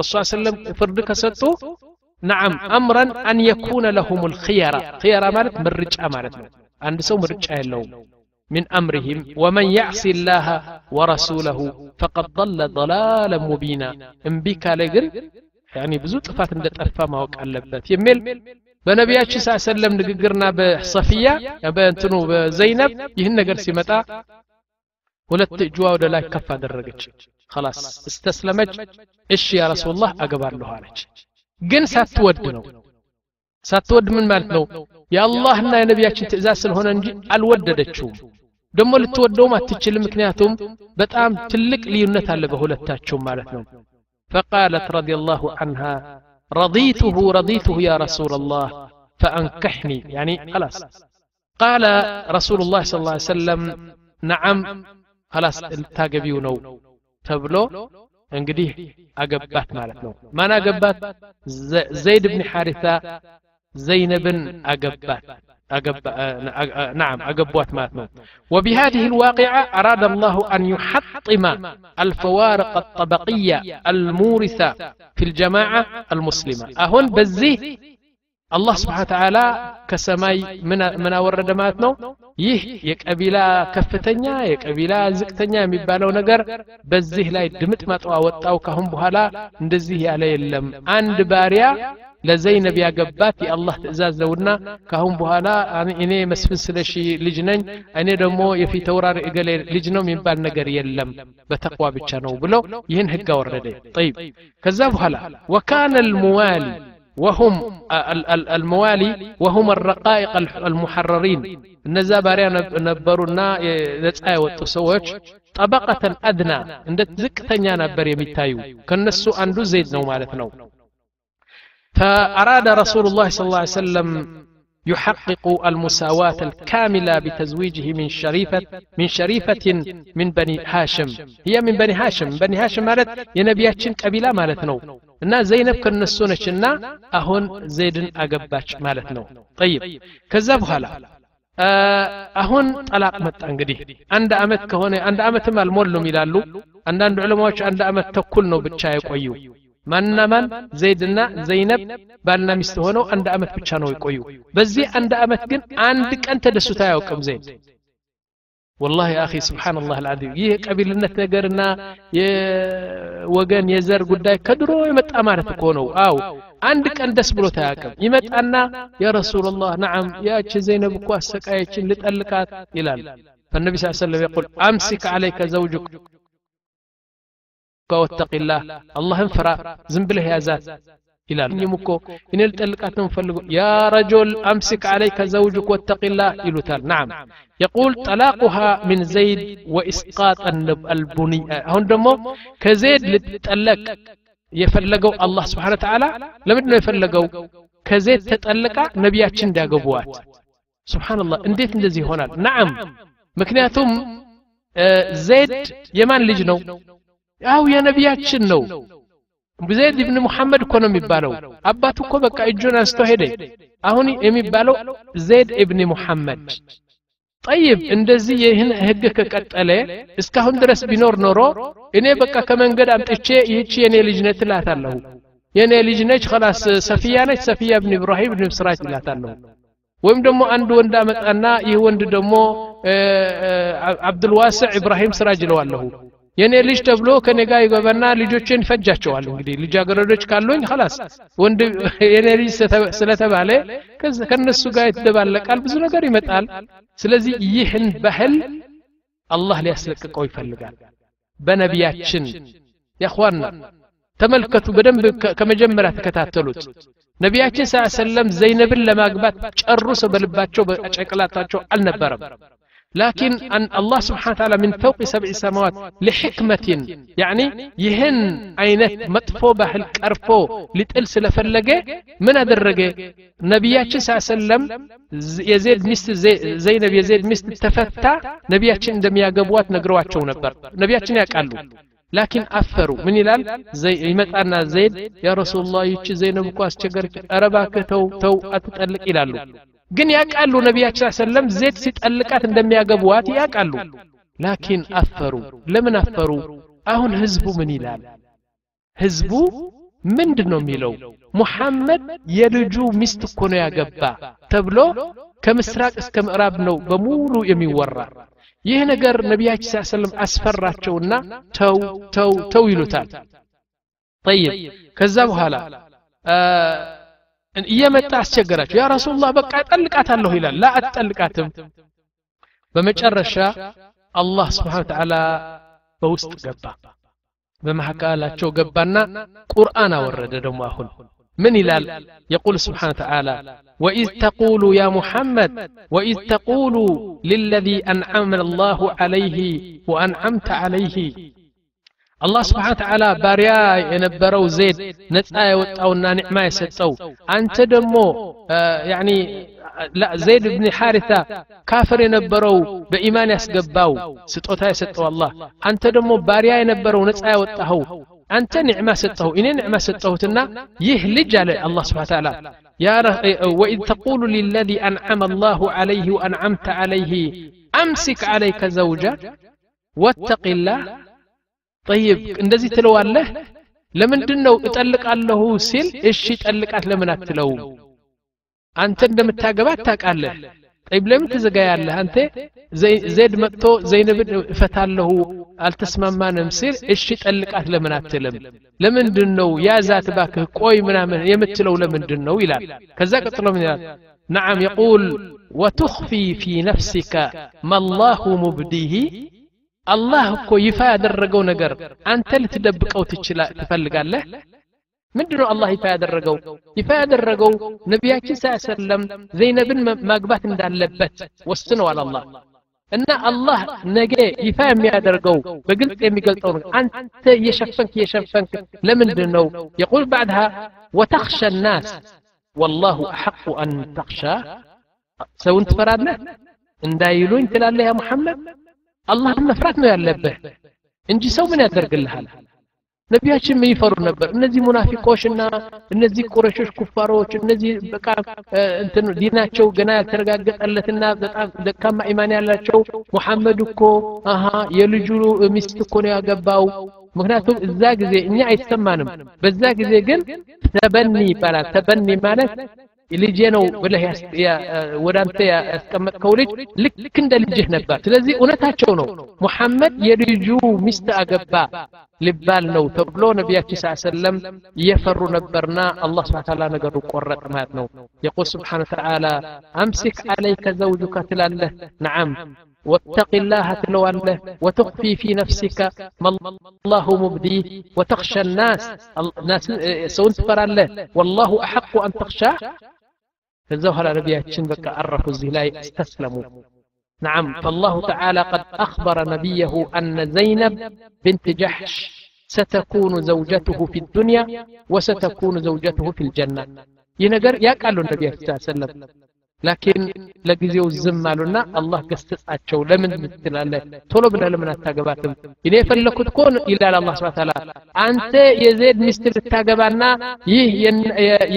رسول الله صلى الله عليه وسلم فرد كستو نعم أمرا أن يكون لهم الخيرة خيرة مالت من رجع مالت عند سو من رجع لهم من أمرهم ومن يعص الله ورسوله فقد ضل ضلالا مبينا እምቢ ካለ ግን ያኔ ብዙ ጥፋት እንደጠፋ ማወቅ አለበት የሚል በነቢያችን ሳ ሰለም ንግግርና በሰፊያ በእንትኑ በዘይነብ ይህን ነገር ሲመጣ ሁለት እጇ ወደ ላይ ከፍ አደረገች ከላስ እስተስለመች እሺ ያ ረሱላህ አገባለሁ አለች ግን ሳትወድ ነው ሳትወድ ምን ማለት ነው የአላህና የነቢያችን ትእዛዝ ስለሆነ እንጂ አልወደደችውም ደግሞ ልትወደውም አትችልም ምክንያቱም በጣም ትልቅ ልዩነት አለ በሁለታቸው ማለት ነው فقالت رضي الله عنها رضيته رضيته يا رسول الله فأنكحني يعني خلاص قال رسول الله صلى الله عليه وسلم نعم خلاص التاقبيو نو تبلو እንግዲህ አገባት ማለት ነው ማን አገባት ዘይድ ብን ሐሪታ ዘይነብን አገባት نعم أقبوات ماتنا وبهذه الواقعة أراد الله أن يحطم الفوارق الطبقية المورثة في الجماعة المسلمة أهون بزيه الله سبحانه وتعالى كسماي من من ورد ماتنا ይህ የቀቢላ ከፍተኛ የቀቢላ ዝቅተኛ የሚባለው ነገር በዚህ ላይ ድምጥ መጥዋ ወጣው ካሁን በኋላ እንደዚህ ያለ የለም አንድ ባሪያ ለዘይነብ ያገባት የአላህ ትእዛዝ ነውና ካሁን በኋላ እኔ መስፍን ስለሺ ልጅ ነኝ እኔ ደግሞ የፊት ተውራሪ እገሌ ልጅ ነው የሚባል ነገር የለም በተቅዋ ብቻ ነው ብለው ይህን ህግ አወረደ ጠይብ ከዛ በኋላ ወካነ ልሙዋሊ وهم الموالي وهم الرقائق المحررين እነዛ ባሪያ ነበሩና ነፃ የወጡ ሰዎች ጠበቀተን አድና እንደ ዝቅተኛ ነበር የሚታዩ ከነሱ አንዱ ዘይድ ነው ማለት ነው فأراد رسول الله صلى الله عليه وسلم يحقق المساواة الكاملة بتزويجه من شريفة من شريفة من بني هاشم هي من بني هاشم بني هاشم مالت ينبياتشن قبيلة مالت نو እና ዘይነብ ከነሱ ነችና አሁን ዘይድን አገባች ማለት ነው ጠይብ ከዛ በኋላ አሁን ጠላቅ መጣ እንግዲህ አንድ አመት ከሆነ አንድ አመትም አልሞሉም ይላሉ አንዳንድ ዑለማዎች አንድ አመት ተኩል ነው ብቻ የቆዩ ማንና ማን ዘይድና ዘይነብ ባልና ሚስት ሆነው አንድ አመት ብቻ ነው የቆዩ በዚህ አንድ አመት ግን አንድ ቀን ተደስቶ አያውቅም ዘይድ والله يا أخي سبحان الله العظيم ይህ ቀቢልነት ነገርና የወገን የዘር ጉዳይ ከድሮ የመጣ ማለት እኮ ነው አው አንድ ቀን ደስ ብሎ አያውቅም ይመጣና ያ ረሱላላህ ነዓም ያቺ ዘይነብ እኮ አሰቃየችን ልጠልቃት ይላል فالنبي صلى الله عليه وسلم يقول أمسك عليك زوجك واتق الله. اللهم فرا زنبله هذا إلى إني مكو إن التلقاتهم فلقوا يا رجل أمسك عليك زوجك واتق الله. إلى نعم. يقول طلاقها من زيد وإسقاط البني. هون دمو كزيد لتطلق يفلقوا الله سبحانه وتعالى. لم يدنوا يفلقوا كزيد تتألقا نبياتشن دا قبوات سبحان الله. انديت اندزي هنا نعم. مكنياتهم آه، زيد يمان لجنو. ያው የነቢያችን ነው ዘይድ ብን ሙሐመድ እኮ ነው የሚባለው አባቱ እኮ በቃ እጁን አንስቶ ሄደ አሁን የሚባለው ዘይድ እብን ሙሐመድ ጠይብ እንደዚህ ይህን ህግ ከቀጠለ እስካሁን ድረስ ቢኖር ኖሮ እኔ በቃ ከመንገድ አምጥቼ ይህቺ የኔ ልጅ ነች እላታለሁ የኔ ልጅ ነች ከላስ ሰፊያ ነች ሰፊያ ብን ኢብራሂም ብን ምስራች እላታለሁ ወይም ደግሞ አንድ ወንድ አመጣና ይህ ወንድ ደግሞ አብዱልዋስዕ ኢብራሂም ስራጅ እለዋለሁ የኔ ልጅ ተብሎ ከኔ ጋር ይገባና ልጆችን ይፈጃቸዋል እንግዲህ ልጃገረዶች ካሉኝ ላስ ወንድ የኔ ልጅ ስለተባለ ከነሱ ጋር ይደባለቃል ብዙ ነገር ይመጣል ስለዚህ ይህን ባህል አላህ ሊያስለቅቀው ይፈልጋል በነቢያችን ያኳና ተመልከቱ በደንብ ከመጀመሪያ ተከታተሉት ነቢያችን ስ ሰለም ዘይነብን ለማግባት ጨርሶ በልባቸው በጨቅላታቸው አልነበረም لكن أن الله سبحانه وتعالى من فوق سبع سماوات لحكمة يعني يهن عينت مطفو بحل كرفو لتقل سلفلقة من أدرقة. نبياتش صلى الله عليه وسلم يزيد مست زي زينب يزيد مست تفتع نبياتش عندما يقبوات نقرواتشو نبر نبياتش يقالوا لكن أفروا. من يلال زي يمتعنا زيد. يا رسول الله يتش زينب ግን ያውቃሉ ነቢያችን ሰለም ዜት ሲጠልቃት እንደሚያገቡዋት ያውቃሉ ላኪን አፈሩ ለምን አፈሩ አሁን ህዝቡ ምን ይላል ህዝቡ ምንድን ነው የሚለው ሙሐመድ የልጁ ሚስት እኮ ነው ያገባ ተብሎ ከምስራቅ እስከ ምዕራብ ነው በሙሉ የሚወራ ይህ ነገር ነቢያችን ስ ሰለም አስፈራቸውና ተው ተው ተው ይሉታል ጠይብ ከዛ በኋላ እየመጣ አስቸገራቸው ያ ረሱላህ በቃ እጠልቃታለሁ ይላል ላ አትጠልቃትም በመጨረሻ አላህ ስብሓን ተዓላ በውስጥ ገባ በመካከላቸው ገባና ቁርአን አወረደ ደግሞ አሁን من ይላል يقول سبحانه وتعالى وإذ تقول يا محمد وإذ تقول للذي أنعم الله عليه وأنعمت عليه አላህ ስብሓን ተዓላ ባሪያ የነበረው ዜድ ነፃ የወጣውና ኒዕማ የሰጠው አንተ ደግሞ ያኒ ዘይድ ብን ሓሪታ ካፍር የነበረው በኢማን ያስገባው ስጦታ የሰጠው አላህ አንተ ደግሞ ባሪያ የነበረው ነፃ ያወጣኸው አንተ ኒዕማ ሰጠሁ እኔ ኒዕማ ሰጠሁትና ይህ ልጅ አለ አላህ ስብሓን ተዓላ وإذ تقول للذي أنعم الله عليه وأنعمت عليه أمسك عليك زوجك واتق الله طيب እንደዚህ ትለዋለህ ለምንድን ነው እጠልቃለሁ ሲል እሺ ጠልቃት ለምን አትለውም አንተ እንደምታገባ ታውቃለህ ጠይብ ለምን ትዘጋያለህ አንተ ዘይድ መጥቶ ዘይነብን እፈታለሁ አልተስማማንም ሲል እሺ ጠልቃት ለምን አትልም ለምንድን ነው ያዛት ባክህ ቆይ ምናምን የምትለው ለምንድን ነው ይላል ከዛ ቀጥሎ ምን ይላል نعم يقول وتخفي في نفسك ما الله مبديه አላህ እኮ ይፋ ያደረገው ነገር አንተ ልትደብቀው ትፈልጋለህ ምንድን ነው አላህ ይፋ ያደረገው ይፋ ያደረገው ነቢያችን ስ ሰለም ዘይነብን ማግባት እንዳለበት ወስነዋል አላህ እና አላህ ነገ ይፋ የሚያደርገው በግልጽ የሚገልጠው ነው አንተ እየሸፈንክ እየሸፈንክ ለምንድን ነው የቁል ባዕድሃ ወተኽሸ ናስ ወላሁ አሐቁ አን ተኽሻ ሰውን ትፈራለህ እንዳይሉኝ ትላለህ ያ ሙሐመድ አላህን መፍራት ነው ያለብህ እንጂ ሰው ምን ያደርግልሃል ነቢያችን ምን ይፈሩ ነበር እነዚህ ሙናፊቆችና እነዚህ ቁረሾች ኩፋሮች እነዚህ በቃ እንትን ዲናቸው ገና ያልተረጋገጠለትና በጣም ደካማ ኢማን ያላቸው ሙሐመድ እኮ አሃ የልጁ ሚስት እኮ ነው ያገባው ምክንያቱም እዛ ጊዜ እኛ አይሰማንም በዛ ጊዜ ግን ተበኒ ይባላል ተበኒ ማለት ልጄ ነው ብለህ ወደ አንተ ያስቀመጥከው ልጅ ልክ እንደ ልጅህ ነበር ስለዚህ እውነታቸው ነው ሙሐመድ የልጁ ሚስት አገባ ሊባል ነው ተብሎ ነቢያችን ስ ሰለም እየፈሩ ነበርና አላህ ስብን ታላ ነገሩ ቆረጥ ማለት ነው የቁል ስብሓን ተዓላ አምሲክ አለይከ ዘውጁከ ትላለህ ነዓም واتق الله تلواله وتخفي في نفسك ما الله مبديه وتخشى الناس الناس سون تفراله والله أحق أن تخشاه كالزوهر العربية تشنبك أرف الزلاي استسلموا. نعم فالله تعالى قد أخبر نبيه أن زينب بنت جحش ستكون زوجته في الدنيا وستكون زوجته في الجنة. ينقر يا قالوا النبي صلى الله عليه وسلم. ላኪን ለጊዜው ዝም አሉና አላህ ገስጻቸው ለምን ትላለህ ቶሎ ብለህ ለምን አታገባትም እኔ የፈለኩት እኮ ይላል አላህ ስብሐ ተዓላ አንተ የዜድ ሚስት ልታገባና ይህ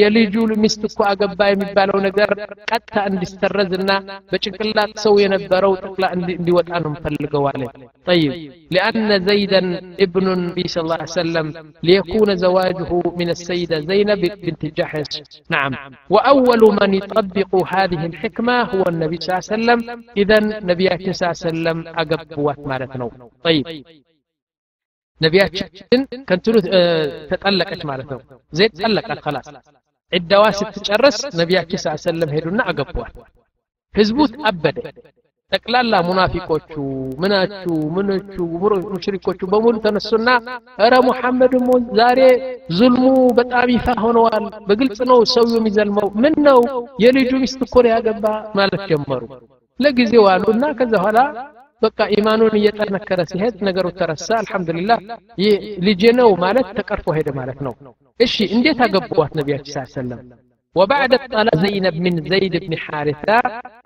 የልጁ ሚስት እኮ አገባ የሚባለው ነገር ቀጥታ እንዲሰረዝና በጭንቅላት ሰው የነበረው ጠቅላ እንዲወጣ ነው የምፈልገው አለ طيب لأن زيدا ابن النبي صلى الله عليه وسلم ليكون زواجه من السيدة زينب بنت جحش نعم وأول من يطبق هذا هذه الحكمة هو النبي صلى الله عليه وسلم إذا نبياتنا صلى الله عليه وسلم أقبوات مالتنا طيب ነቢያችን ከንትኑ ተጠለቀች ማለት ነው ዘይት ጠለቃት خلاص ዒዳዋ ስትጨርስ ነቢያችን ስ ሰለም ሄዱና አገቧል ህዝቡ አበደ ጠቅላላ ሙናፊቆቹ ምናቹ ምንቹ ሙሽሪኮቹ በሙሉ ተነሱና እረ ሙሐመድም ዛሬ ዙልሙ በጣም ይፋ ሆነዋል። በግልጽ ነው ሰው የሚዘልመው። ምን ነው የልጁ ሚስት እኮ ያገባ ማለት ጀመሩ። ለጊዜው አሉና ከዛ ኋላ በቃ ኢማኑን እየጠነከረ ሲሄድ ነገሩ ተረሳ። አልሐምዱሊላህ ልጄ ነው ማለት ተቀርፎ ሄደ ማለት ነው። እሺ እንዴት አገቧት ነቢያችን ሰለላሁ ዐለይሂ ወሰለም ወባዕደ ጠላ ዘይነብ ምን ዘይድ ብን ሐሪታ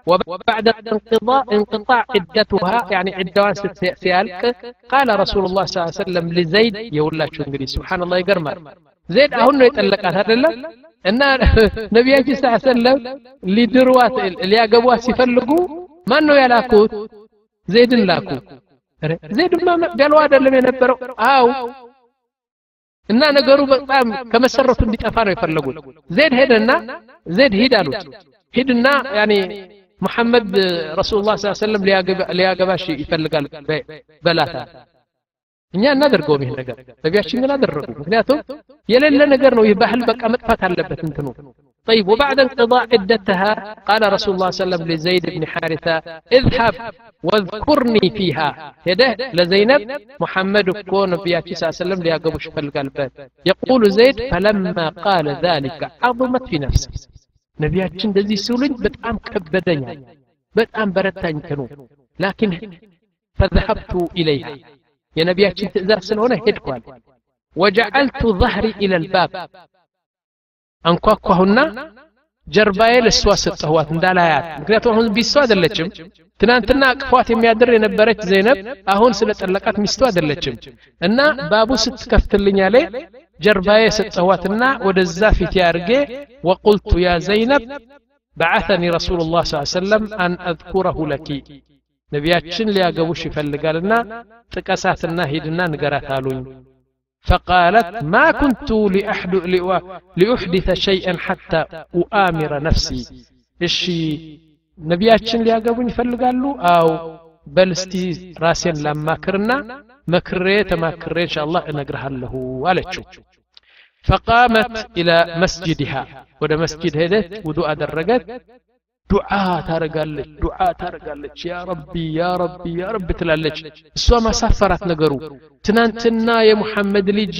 وبعد انقضاء انقطاع عدتها يعني عدوان سيالك قال رسول الله صلى الله عليه وسلم لزيد يقول شو انجلي سبحان الله يقرمر زيد اهن يطلقات هذا እና <laughs> ነቢያችን ስ ሰለም ሊድሯት ሊያገቧት ሲፈልጉ ማን ነው ያላኩት ዘይድን ላኩ ዘይድማ መቅደሉ አይደለም የነበረው አው እና ነገሩ በጣም ከመሰረቱ እንዲጠፋ ነው የፈለጉት ዘይድ ሄደና ዘይድ ሂድ አሉት ሂድና ያኔ ሙሐመድ ረሱሉላህ ስ ሰለም ሊያገባሽ ይፈልጋል በላታ እኛ እናደርገውም ይህ ነገር ነቢያችን ግን አደረጉ ምክንያቱም የሌለ ነገር ነው ይህ ባህል በቃ መጥፋት አለበት እንትኑ طيب وبعد انقضاء عدتها قال رسول الله صلى الله عليه وسلم لزيد بن حارثة اذهب واذكرني فيها هده لزينب محمد كون نبياتي صلى الله عليه وسلم ليقبش فالقلبات يقول زيد فلما قال ذلك عظمت في نفسه نبياتي እንደዚህ ሲሉኝ በጣም ከበደኝ በጣም በረታኝ ከኑ لكن فذهبت إليها የነቢያችን ትእዛዝ ስለሆነ ሄድኳል ወጀዐልቱ ظهري إلى الباب አንኳኳሁና ጀርባዬ ለእሷ ሰጠኋት እንዳላያት ምክንያቱም አሁን ቢስቱ አይደለችም ትናንትና አቅፏት የሚያድር የነበረች ዘይነብ አሁን ስለ ጠለቃት ሚስቱ አይደለችም እና ባቡ ስትከፍትልኝ አለ ጀርባዬ ሰጠኋትና ወደዛ ፊት ያርጌ ወቁልቱ ያ ዘይነብ بعثني رسول الله صلى الله عليه وسلم أن أذكره لك ነቢያችን ሊያገቡሽ ይፈልጋልና ጥቀሳትና ሂድና ንገራት አሉኝ فقالت ما كنت لأحدث شيئا حتى أؤامر نفسي. إشي نبياتشن لياقبون يفلقالو أو بل استي راسين لما كرنا مكريت ما كريت إن شاء الله أن أقرها له ولتشو فقامت إلى مسجدها ودى مسجد هدت ودو أدرقت አደረገት ዱዓ ታረጋለች ዱዓ ታረጋለች ያ ረቢ ያ ረቢ ያ ረቢ ትላለች እሷ ማሳፈራት ነገሩ ትናንትና የሙሐመድ ልጅ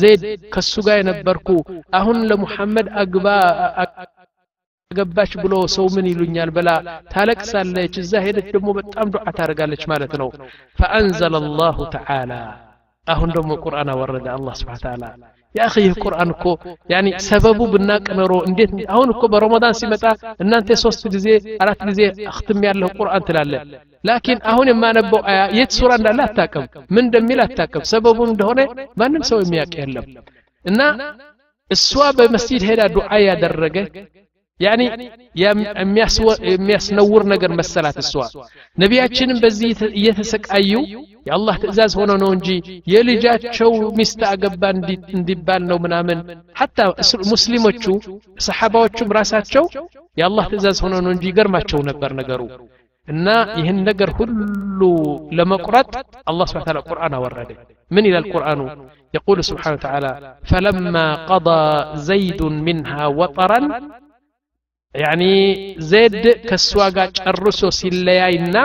ዘይድ ከሱ ጋር የነበርኩ አሁን ለሙሐመድ አግባ ገባች ብሎ ሰው ምን ይሉኛል ብላ ታለቅሳለች እዛ ሄደች ደግሞ በጣም ዱዓ ታደርጋለች ማለት ነው ፈአንዘለ አላሁ ተዓላ አሁን ደግሞ ቁርአን አወረደ አላህ ስብሓን ተዓላ ያ አኺ ይህ ቁርአን እኮ ያኒ ሰበቡ ብናቅ ኖሮ እንዴት አሁን እኮ በረመዳን ሲመጣ እናንተ ሶስት ጊዜ አራት ጊዜ አክትም ያለሁ ቁርአን ትላለ ላኪን አሁን የማነበው አያ የት ሱራ እንዳለ አታቅም ምን እንደሚል አታቅም ሰበቡ እንደሆነ ማንም ሰው የሚያውቅ የለም እና እሷ በመስጂድ ሄዳ ዱዓ ያደረገ ያኒ የሚያስነውር ነገር መሰላት እሷ ነቢያችንም በዚህ እየተሰቃዩ የአላህ ትእዛዝ ሆኖ ነው እንጂ የልጃቸው ሚስት አገባ እንዲባል ነው ምናምን ሐታ ሙስሊሞቹ ሰሓባዎቹም ራሳቸው የአላህ ትእዛዝ ሆኖ ነው እንጂ ይገርማቸው ነበር ነገሩ እና ይህን ነገር ሁሉ ለመቁረጥ አላህ ስብሓን ታላ ቁርአን አወረደ ምን ይላል ቁርአኑ يقول سبحانه وتعالى فلما قضى زيد منها وطرا ያኒ ዘይድ ከእሷ ጋር ጨርሶ ሲለያይና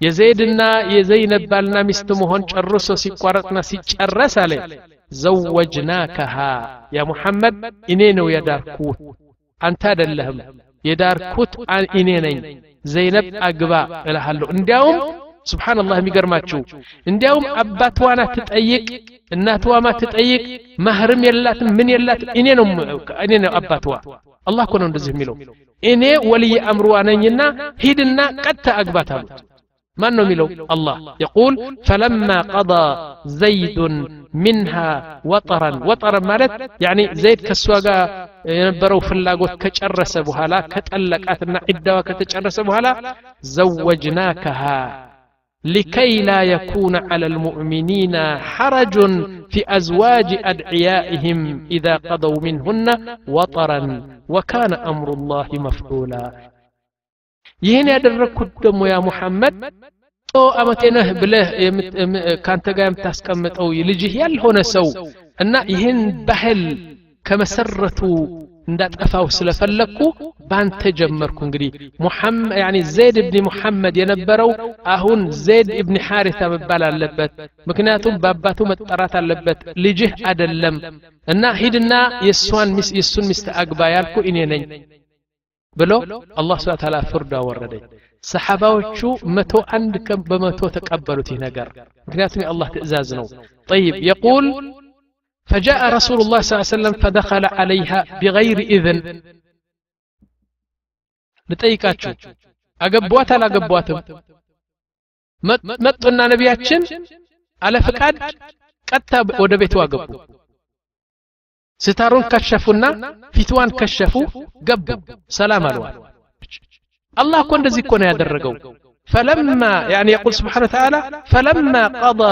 የዘይድና የዘይነብ ባልና ሚስት መሆን ጨርሶ ሲቋረጥና ሲጨረስ አለ ዘወጅናከሃ ያ ሙሐመድ እኔ ነው የዳርኩት አንተ አይደለህም የዳርኩት እኔ ነኝ ዘይነብ አግባ እልሃለሁ እንዲያውም ስብሓንላህ የሚገርማችሁ እንዲያውም አባትዋና ትጠይቅ እናትዋማ ትጠይቅ ማህርም የላትም ምን የላትም እኔ ነው እኔ ነው አባትዋ አላህ እኮ ነው እንደዚህ የሚለው እኔ ወልይ አምርዋ ነኝና ሂድና ቀጥታ አግባት አሉት من نملوا الله. يقول فلما قضى زيد منها وطرا وطرا مالت يعني زيد كسواغا ينبروا فلاغوت لا بهالا كتلقاتنا عدوا كتشرس بهالا زوجناكها لكي لا يكون على المؤمنين حرج في أزواج أدعيائهم إذا قضوا منهن وطرا وكان أمر الله مفعولا ይህን ያደረግኩት ደግሞ ያ ሙሐመድ አመቴ ነህ ብለህ ከአንተ ጋር የምታስቀምጠው ልጅህ ያልሆነ ሰው እና ይህን ባህል ከመሰረቱ እንዳጠፋው ስለፈለግኩ ባንተ ጀመርኩ እንግዲህ ያኒ ዘይድ እብኒ ሙሐመድ የነበረው አሁን ዘይድ እብኒ ሓሪታ መባል አለበት ምክንያቱም በአባቱ መጠራት አለበት ልጅህ አደለም እና ሂድና የእሱን ሚስት አግባ ያልኩ እኔ ነኝ ብሎ አላህ ስብን ታላ ፍርድ አወረደኝ ሰሓባዎቹ መቶ አንድ በመቶ ተቀበሉት ይህ ነገር ምክንያቱም የአላህ ትእዛዝ ነው ጠይብ የቁል فجاء رسول الله صلى الله عليه وسلم فدخل عليها بغير إذن ልጠይቃችሁ አገቧት አላገቧትም መጡና ነቢያችን አለ ፍቃድ ቀጥታ ወደ ቤቱ አገቡ ስታሩን ستارون كشفونا فتوان كشفوا قبو سلام الوال الله كون رزي كون درقو فلما يعني يقول سبحانه وتعالى فلما قضى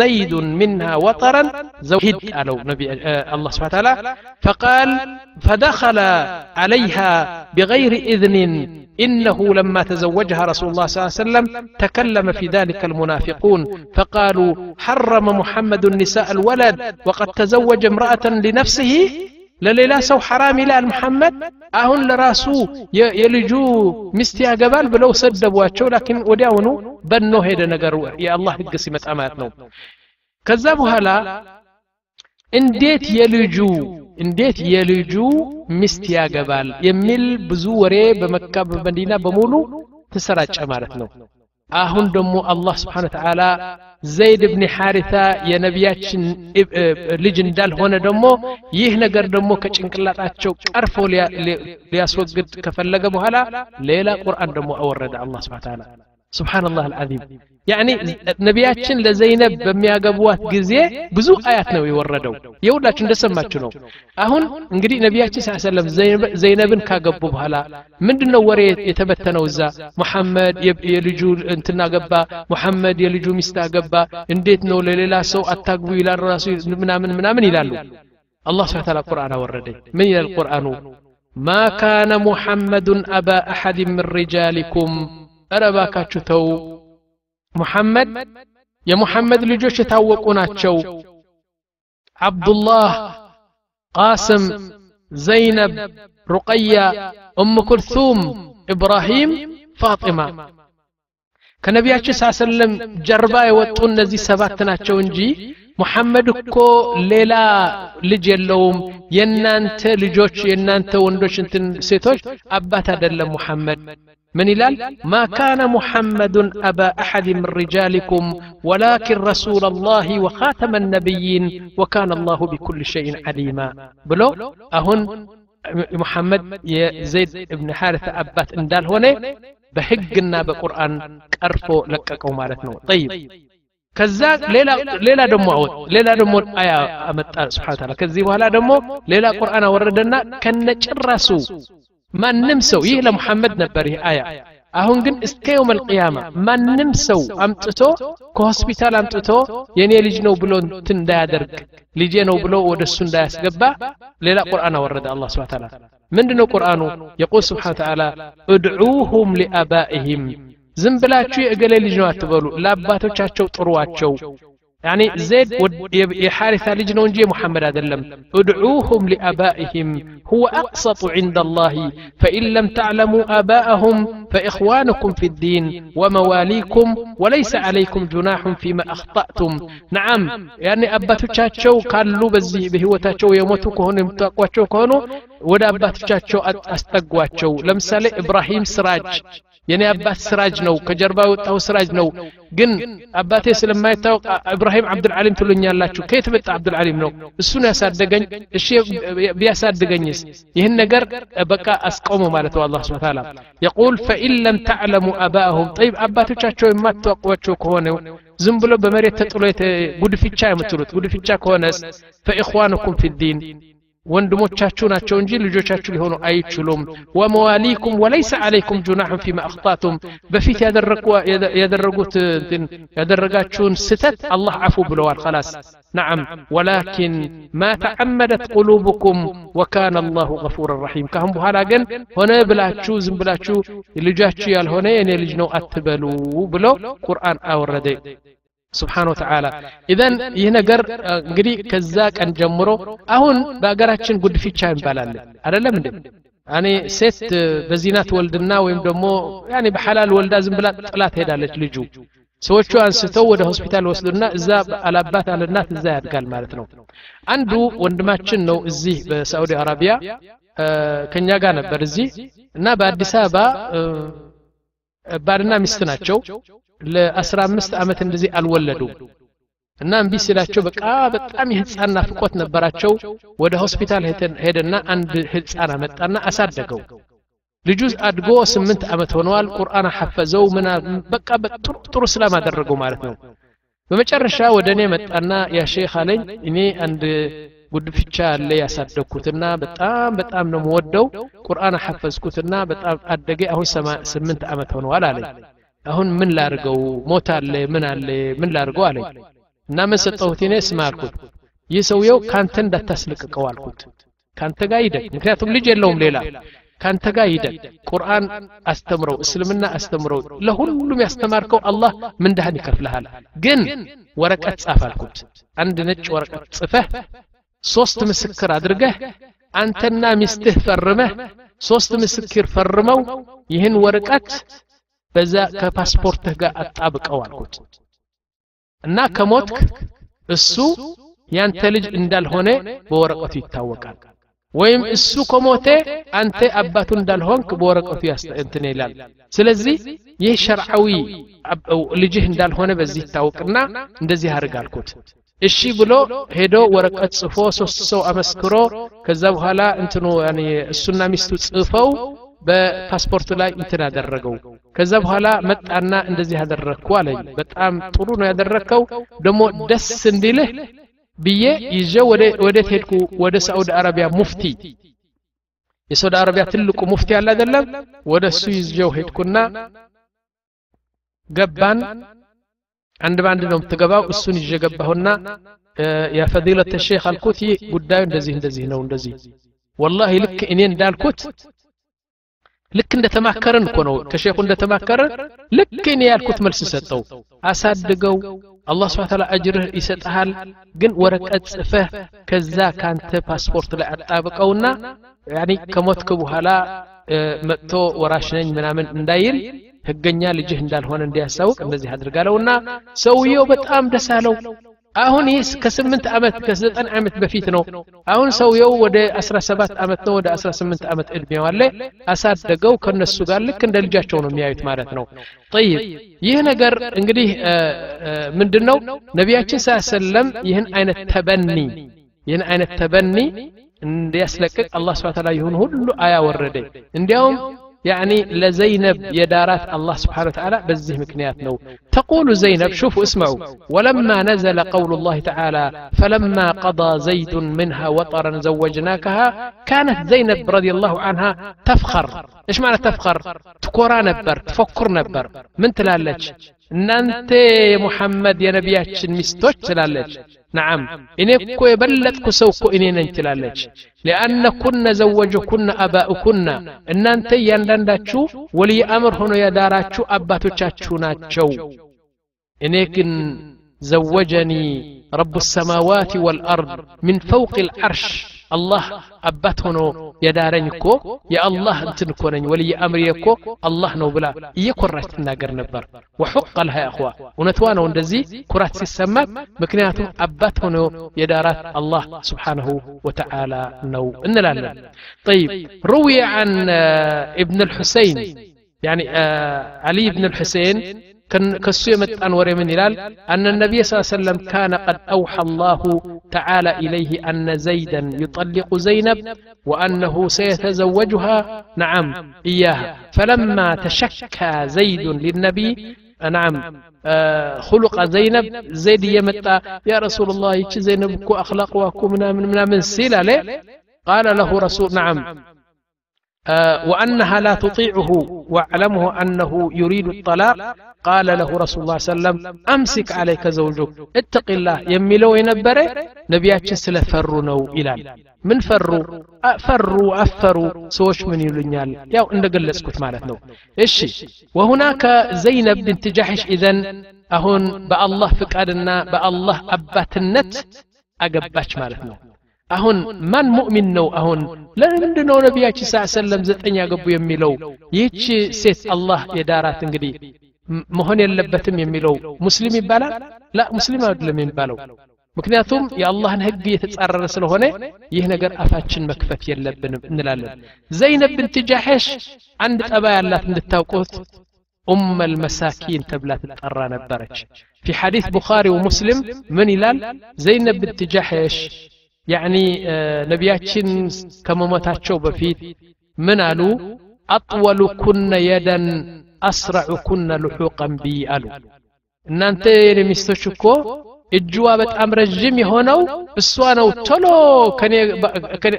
زيد منها وطرا زوهد ألو نبي الله سبحانه وتعالى فقال فدخل عليها بغير إذن إنه لما تزوجها رسول الله صلى الله عليه وسلم تكلم في ذلك المنافقون فقالوا حرم محمد النساء الولد وقد تزوج امرأة لنفسه ለሌላ ሰው ሐራም ይላል መሐመድ አሁን ለራሱ የልጁ ሚስት ያገባል ብለው ሰደቧቸው ላኪን ወዲያውኑ በኖ ሄደ ነገሩ የአላህ ህግ ሲመጣ ማለት ነው ከዛ በኋላ እንዴት የልጁ እንዴት የልጁ ሚስት ያገባል የሚል ብዙ ወሬ በመካ በመዲና በሙሉ ተሰራጨ ማለት ነው አሁን ደግሞ አላህ ስብሓን ተዓላ ዘይድ ብን ሓሪታ የነቢያችን ልጅ እንዳልሆነ ደግሞ ይህ ነገር ደግሞ ከጭንቅላጣቸው ቀርፎ ሊያስወግድ ከፈለገ በኋላ ሌላ ቁርአን ደግሞ አወረደ አላህ ስብሓን ተዓላ ስብሓን አላህ አልዓዚም يعني ነቢያችን ለዘይነብ በሚያገቧት ጊዜ ብዙ አያት ነው የወረደው የሁላችሁ እንደሰማችሁ ነው አሁን እንግዲህ ነቢያችን ስ ሰለም ዘይነብን ካገቡ በኋላ ምንድነው ወሬ የተበተነው እዛ ሙሐመድ የልጁ እንትና ገባ ሙሐመድ የልጁ ሚስት አገባ እንዴት ነው ለሌላ ሰው አታግቡ ይላል ራሱ ምናምን ምናምን ይላሉ አላህ ስብሐ ተዓላ ቁርአን አወረደኝ ምን ይላል ቁርአኑ ما كان محمد أبا أحد من رجالكم እረ ባካችሁ ተው ሙሐመድ የሙሐመድ ልጆች የታወቁ ናቸው አብዱላህ ቃስም ዘይነብ ሩቀያ እም ኩልቱም ኢብራሂም ፋጢማ ከነቢያችን ሳ ሰለም ጀርባ የወጡ እነዚህ ሰባት ናቸው እንጂ ሙሐመድ እኮ ሌላ ልጅ የለውም የእናንተ ልጆች የእናንተ ወንዶች እንትን ሴቶች አባት አይደለም ሙሐመድ من يلال ما كان محمد أبا أحد من رجالكم ولكن رسول الله وخاتم النبيين وكان الله بكل شيء عليما بلو أهن محمد زيد بن حارثة أبات اندال هنا بحقنا بقرآن كرفو لككو مالتنا طيب ከዛ ሌላ ሌላ ደሞ አወጥ ሌላ ደሞ አያ አመጣ ስብሓን ታላ ከዚህ በኋላ ደግሞ ሌላ ቁርአን አወረደና ከነጭራሱ ማንም ሰው ይህ ለሙሐመድ ነበር ይህ አያ አሁን ግን እስከ የውም አልቅያማ ማንም ሰው አምጥቶ ከሆስፒታል አምጥቶ የኔ ልጅ ነው ብሎ እንትን እንዳያደርግ ልጄ ነው ብሎ ወደ እሱ እንዳያስገባ ሌላ ቁርአን አወረደ አላ ስብን ታላ ምንድ ነው ቁርአኑ የቁል ስብሓን ተዓላ እድዑሁም ሊአባኢህም ዝም ብላችሁ የእገሌ ልጅ ነው አትበሉ ለአባቶቻቸው ጥሩዋቸው يعني زيد የ حارث ልጅ ነው እንጂ محمد አይደለም. ادعوهم لآبائهم. هو أقسط عند الله. فإن لم تعلموا آباءهم فإخوانكم في الدين ومواليكم وليس عليكم جناح فيما أخطأتم. نعم يعني አባቶቻቸው ካሉ በዚህ ቦታቸው የሞቱ ከሆነም የማታውቋቸው ከሆኑ ودا أباتوشاتشو أستقواتشو. لمسالي إبراهيم سراج. የኔ አባት ስራጅ ነው ከጀርባ የወጣው ስራጅ ነው ግን አባቴ ስለማይታወቅ ኢብራሂም አብዱልዓሊም ትሉኛላችሁ ከየት መጣ አብዱልዓሊም ነው እሱን ያሳደገኝ እሺ ቢያሳድገኝስ ይህን ነገር በቃ አስቆሙ ማለት ነው አላህ ስብን ታላ የቁል ፈኢን ለም ተዕለሙ አባአሁም ጠይብ አባቶቻቸው የማታውቋቸው ከሆነ ዝም ብሎ በመሬት ተጥሎ ጉድፍቻ የምትሉት ጉድፍቻ ከሆነስ ፈኢኽዋንኩም ፊ ዲን وندمو وندموتشاتشو ناتشو انجي لجوتشاتشو لهونو اي تشلوم ومواليكم وليس عليكم جناح فيما اخطاتم بفيت يدرقوا يا يدرقاتشون ستت الله عفو بلوار خلاص نعم ولكن ما تعمدت قلوبكم وكان الله غفورا رحيم كهم بهالا هنا بلا تشوز بلا تشو اللي جاتشي الهونين اللي جنو اتبلو بلو قران اورده ስብሓን ወተዓላ ኢዘን ይህ ነገር እንግዲህ ከዛ ቀን ጀምሮ አሁን በሀገራችን ጉድፊቻ ይባላል አደለም እንዴ እኔ ሴት በዚና ትወልድና ወይም ደግሞ ያኔ በሐላል ወልዳ ዝም ብላ ጥላ ትሄዳለች ልጁ ሰዎቹ አንስተው ወደ ሆስፒታል ወስዱና እዛ አላባት አለናት እዛ ያድጋል ማለት ነው አንዱ ወንድማችን ነው እዚህ በሳዑዲ አረቢያ ከኛ ጋር ነበር እዚህ እና በአዲስ አበባ ባልና ሚስት ናቸው ለአስራ አምስት ዓመት እንደዚህ አልወለዱም እና እምቢ ሲላቸው በቃ በጣም የህፃን ናፍቆት ነበራቸው ወደ ሆስፒታል ሄደና አንድ ህፃን አመጣና አሳደገው ልጁ አድጎ ስምንት ዓመት ሆነዋል ቁርአን ሐፈዘው ምና በቃ ጥሩ ስላም አደረገው ማለት ነው በመጨረሻ ወደ እኔ መጣና ያ ሼክ አለኝ እኔ አንድ ጉድፍቻ አለ ያሳደግኩትና በጣም በጣም ነው የምወደው ቁርአን ሐፈዝኩትና በጣም አደገ አሁን ስምንት ዓመት ሆነዋል አለኝ አሁን ምን ላርገው ሞት አለ ምን አለ ምን ላርገው አለኝ እና ምን ሰጠሁት እኔ ስማ አልኩት ይህ ሰውየው ካንተ እንዳታስለቅቀው አልኩት ካንተ ጋር ይደግ ምክንያቱም ልጅ የለውም ሌላ ካንተ ጋር ይደግ ቁርአን አስተምረው እስልምና አስተምረው ለሁሉም ያስተማርከው አላህ ምንዳህን ይከፍልሃል ግን ወረቀት ጻፍ አልኩት አንድ ነጭ ወረቀት ጽፈህ ሶስት ምስክር አድርገህ አንተና ሚስትህ ፈርመህ ሶስት ምስክር ፈርመው ይህን ወረቀት በዛ ከፓስፖርትህ ጋር አጣብቀው አልኩት እና ከሞትክ እሱ ያንተ ልጅ እንዳልሆነ በወረቀቱ ይታወቃል ወይም እሱ ከሞተ አንተ አባቱ እንዳልሆንክ በወረቀቱ እንትን ይላል ስለዚህ ይህ ሸርዓዊ ልጅህ እንዳልሆነ በዚህ ይታወቅና እንደዚህ አድርግ አልኩት እሺ ብሎ ሄዶ ወረቀት ጽፎ ሶስት ሰው አመስክሮ ከዛ በኋላ እንትኑ እሱና ሚስቱ ጽፈው በፓስፖርት ላይ እንትን አደረገው ከዛ በኋላ መጣና እንደዚህ ያደረግኩ አለኝ በጣም ጥሩ ነው ያደረግከው ደግሞ ደስ እንዲልህ ብዬ ይዤ ወዴት ሄድኩ ወደ ሳዑዲ አረቢያ ሙፍቲ የሳዑዲ አረቢያ ትልቁ ሙፍቲ አለ አይደለም ወደ እሱ ይዤው ሄድኩና ገባን አንድ በአንድ ነው የምትገባው እሱን ይዤ ገባሁና ያ ፈዲለት ሼክ አልኩት ይህ ጉዳዩ እንደዚህ እንደዚህ ነው እንደዚህ ወላሂ ልክ እኔ እንዳልኩት ልክ እንደተማከረን እኮ ነው ከሼኹ እንደተማከረ ልክ እኔ ያልኩት መልስ ሰጠው አሳድገው አላህ ስብሐ ተዓላ አጅርህ ይሰጥሃል ግን ወረቀት ጽፈህ ከዛ ካንተ ፓስፖርት ላይ አጣብቀውና ያኒ ከሞትክ በኋላ መጥቶ ወራሽ ነኝ ምናምን እንዳይል ህገኛ ልጅህ እንዳልሆነ እንዲያሳውቅ እንደዚህ አድርጋለውና ሰውየው በጣም ደስ አለው አሁን ይህ ከስምንት ዓመት ከዘጠኝ ዓመት በፊት ነው አሁን ሰውየው ወደ 17 ዓመት ነው ወደ 18 ዓመት እድሜው አለ አሳደገው ከነሱ ጋር ልክ እንደ ልጃቸው ነው የሚያዩት ማለት ነው ጠይብ ይህ ነገር እንግዲህ ምንድን ነው ነቢያችን ስ ሰለም ይህን አይነት ተበኒ ይህን አይነት ተበኒ እንዲያስለቅቅ አላህ ስብሐ ተዓላ ይሁን ሁሉ አያ ወረደ እንዲያውም يعني لزينب يدارات الله سبحانه وتعالى بزه مكنيات نو تقول زينب شوفوا اسمعوا ولما نزل قول الله تعالى فلما قضى زيد منها وطرا زوجناكها كانت زينب رضي الله عنها تفخر ايش معنى تفخر تكورا نبر تفكر نبر من تلالج እናንተ የሙሐመድ የነቢያችን ሚስቶች ትላለች نعم, نعم. إنك بلد سوكو إنين انتلالج لأن كنا زوج كنا أباء كنا إن أنت يندن ولي أمر هنا يداراتشو أباتو تشاتشو إنك زوجني رب السماوات والأرض من فوق العرش. አላህ አባት ሆኖ የዳረኝ እኮ የአላህ እንትን እኮ ነኝ ወልይ አምሪ እኮ አላህ ነው ብላ እየኮራች ትናገር ነበር ወሑቅ ለሃ እኽዋ እውነትዋ ነው እንደዚህ ኩራት ሲሰማት ምክንያቱም አባት ሆኖ የዳራት አላህ ስብሓንሁ ወተዓላ ነው እንላለን طيب روي عن ابن الحسين يعني علي بن الحسين كسو يمتان وري من هلال أن النبي صلى الله عليه وسلم كان قد أوحى الله تعالى إليه أن زيدا يطلق زينب وأنه سيتزوجها. نعم إياها. فلما تشكى زيد للنبي نعم آه خلق زينب زيد يمتى يا رسول الله زينب أخلاق وكو منا من منا من سيلة قال له رسول نعم. آه وأنها لا تطيعه واعلمه أنه يريد الطلاق. قال له رسول الله صلى الله عليه وسلم أمسك عليك زوجك. اتق الله. يميلو ينبره نبياتش سلفروا نو إلال. من فروا؟ فروا أفروا. سوش من يلنيال ياو عند قلسكت مالتنا إيش وهناك زينب بنت جحش إذن أهون بالله فقادنا بالله أبات النت أقباتش مالتنا አሁን ማን ሙእሚን ነው አሁን ለምንድን ነው ነቢያችን ስ ሰለም ዘጠኝ ያገቡ የሚለው ይህች ሴት አላህ የዳራት እንግዲህ መሆን የለበትም የሚለው ሙስሊም ይባላል ላ ሙስሊም አይደለም የሚባለው ምክንያቱም የአላህን ህግ የተጻረረ ስለሆነ ይህ ነገር አፋችን መክፈት የለብንም እንላለን ዘይነብ ብንት ጃሐሽ አንድ ጠባ ያላት እንድታውቁት ኡም አልመሳኪን ተብላ ትጠራ ነበረች في حديث بخاري ومسلم من يلال زينب بنت جحش ያኒ ነቢያችን ከመሞታቸው በፊት ምን አሉ አጥወሉ ኩነ የደን አስረዑ ኩነ ልሑቀን ቢ አሉ እናንተ የኔ ሚስቶች እኮ እጅዋ በጣም ረዥም የሆነው እሷ ነው ቶሎ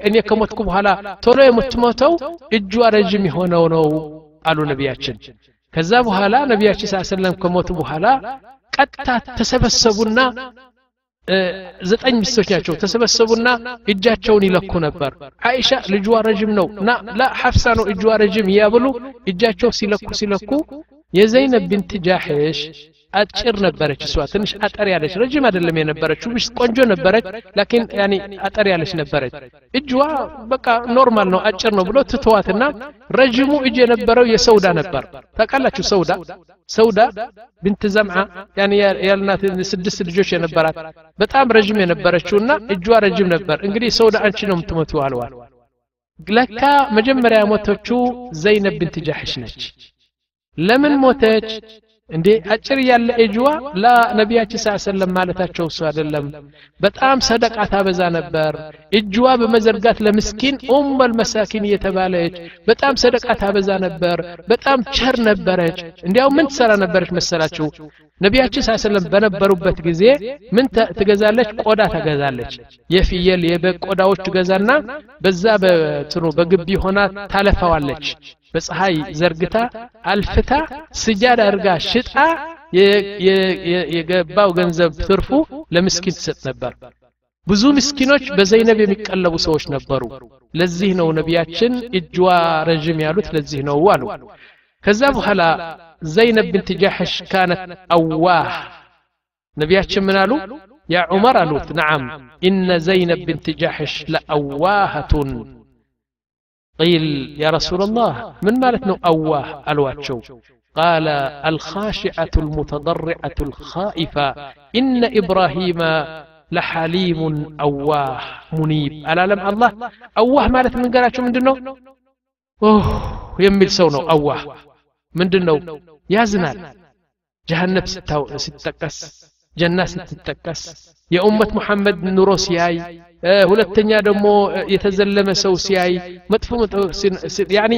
እኔ ከሞትኩ በኋላ ቶሎ የምትሞተው እጇ ረዥም የሆነው ነው አሉ ነቢያችን ከዛ በኋላ ነቢያችን ስ ሰለም ከሞቱ በኋላ ቀጥታ ተሰበሰቡና ዘጠኝ ሚስቶች ናቸው ተሰበሰቡና እጃቸውን ይለኩ ነበር አይሻ ልጇ ረጅም ነው ና ላ ሐፍሳ ነው እጇ ረጅም እያብሉ እጃቸው ሲለኩ ሲለኩ የዘይነብ ቢንት ጃሕሽ አጭር ነበረች እሷ ትንሽ አጠር ያለች ረጅም አይደለም የነበረችው ምሽ ቆንጆ ነበረች ላኪን ያኒ አጠር ያለች ነበረች እጅዋ በቃ ኖርማል ነው አጭር ነው ብሎ ትተዋትና ረጅሙ እጅ የነበረው የሰውዳ ነበር ታውቃላችሁ ሰውዳ ሰውዳ ብንት ዘምዓ ያኒ ያልናት ስድስት ልጆች የነበራት በጣም ረጅም የነበረችውና እጇ ረጅም ነበር እንግዲህ ሰውዳ አንቺ ነው የምትሞቱ አልዋል ለካ መጀመሪያ ሞተችው ዘይነብ ብንት ጃሕሽ ነች ለምን ሞተች እንዴ አጭር ያለ እጅዋ ላ ነቢያችን ስ ሰለም ማለታቸው እሱ አይደለም በጣም ሰደቃ ታበዛ ነበር እጅዋ በመዘርጋት ለምስኪን ኡመል መሳኪን እየተባለች በጣም ሰደቃ ታበዛ ነበር በጣም ቸር ነበረች እንዲያው ምን ትሰራ ነበረች መሰላችሁ ነቢያችን ስ ሰለም በነበሩበት ጊዜ ምን ትገዛለች ቆዳ ተገዛለች የፍየል የበግ ቆዳዎች ትገዛና በዛ በትኑ በግቢ ሆና ታለፋዋለች በፀሐይ ዘርግታ አልፍታ ስጃድ አድርጋ ሽጣ የገባው ገንዘብ ትርፉ ለምስኪን ትሰጥ ነበር ብዙ ምስኪኖች በዘይነብ የሚቀለቡ ሰዎች ነበሩ ለዚህ ነው ነቢያችን እጅዋ ረዥም ያሉት ለዚህ ነው አሉ ከዛ በኋላ ዘይነብ ብንት ጃሕሽ ካነት አዋህ ነቢያችን ምን አሉ ያ ዑመር አሉት ነዓም ኢነ ዘይነብ ብንት ጃሕሽ ለአዋሃቱን قيل يا رسول الله من مالتنا أواه ألواتشو؟ قال الخاشعة المتضرعة الخائفة إن إبراهيم لحليم أواه منيب. ألا لم الله؟ أواه مالت من قالت من دنو أوه يميل سونو أواه من دنو يا زنال جهنم ستة ستكس جنة ستكس يا أمة محمد نروسياي ሁለተኛ ደግሞ የተዘለመ ሰው ሲያይ መጥፎ ያኒ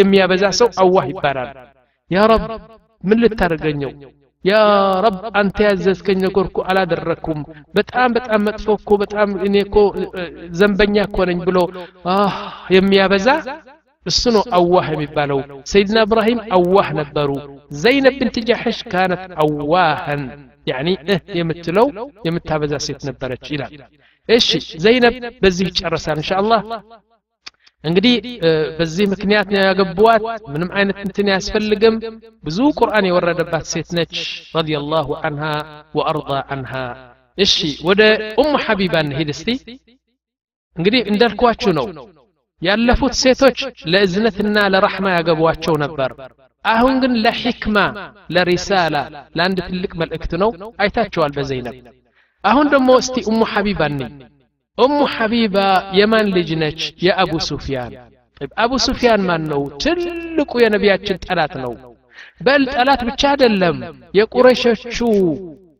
የሚያበዛ ሰው አዋህ ይባላል ያ ረብ ምን ልታደርገኘው ያ ረብ አንተ ያዘዝከኝ ነገር እኮ አላደረግኩም በጣም በጣም መጥፎ እኮ በጣም እኔ እኮ ዘንበኛ እኮ ነኝ ብሎ የሚያበዛ እሱ ነው አዋህ የሚባለው ሰይድና እብራሂም አዋህ ነበሩ ዘይነብ ብንት ጃሕሽ ካነት አዋህን ያኒ እህ የምትለው የምታበዛ ሴት ነበረች ይላል እሺ ዘይነብ በዚህ ይጨረሳል እንሻ አላህ እንግዲህ በዚህ ምክንያት ነው ያገቧት ምንም አይነት እንትን ያስፈልግም ብዙ ቁርአን የወረደባት ሴት ነች ረዲየላሁ አንሃ ወአርዳ አንሃ እሺ ወደ ኡሙ ሐቢባ እንሂድ እስቲ እንግዲህ እንዳልኳችሁ ነው ያለፉት ሴቶች ለእዝነትና ለራሕማ ያገቧቸው ነበር አሁን ግን ለሕክማ ለሪሳላ ለአንድ ትልቅ መልእክት ነው አይታቸዋል በዘይነብ አሁን ደግሞ እስቲ ኡሙ ሐቢባ ነኝ ኡሙ ሐቢባ የማን ልጅ ነች የአቡ ሱፊያን አቡ ሱፊያን ማን ነው ትልቁ የነቢያችን ጠላት ነው በል ጠላት ብቻ አይደለም የቁረሾቹ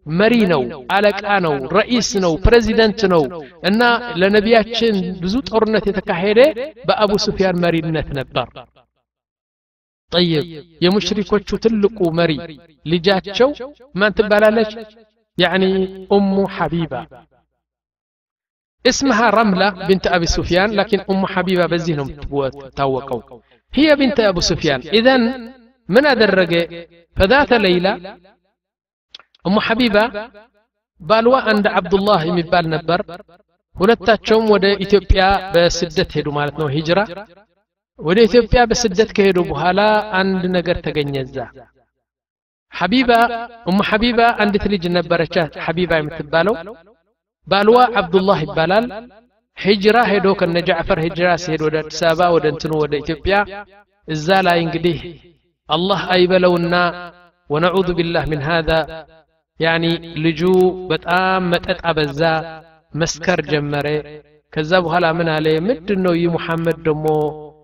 መሪ ነው አለቃ ነው ረኢስ ነው ፕሬዚደንት ነው እና ለነቢያችን ብዙ ጦርነት የተካሄደ በአቡ ሱፊያን መሪነት ነበር ጠይብ የሙሽሪኮቹ ትልቁ መሪ ልጃቸው ማን ትባላለች ያኒ ኡሙ ሐቢባ اسمها رملة بنت أبي سفيان لكن أم حبيبة بزينهم تاوقوا هي بنت أبو سفيان إذن من أدرج فذات ليلة أم حبيبة بالوا عند عبد الله የሚባል ነበር ሁለታቸውም ወደ ኢትዮጵያ በስደት ሄዱ ማለት ነው ሂጅራ ወደ ኢትዮጵያ በስደት ከሄዱ በኋላ አንድ ነገር ተገኘ እዛ ሐቢባ ኡሙ ሐቢባ አንዲት ልጅ ነበረቻት ሐቢባ የምትባለው ባልዋ አብዱላህ ይባላል ሂጅራ ሄዶ ከነ ጃዕፈር ሂጅራ ሲሄድ ወደ አዲስ አበባ ወደ እንትኑ ወደ ኢትዮጵያ እዛ ላይ እንግዲህ አላህ አይበለውና ወነዑዙ ቢላህ ምን ሃዛ ያኒ ልጁ በጣም መጠጥ አበዛ መስከር ጀመረ ከዛ በኋላ ምን አለ ምንድን ነው ይህ ሙሐመድ ደግሞ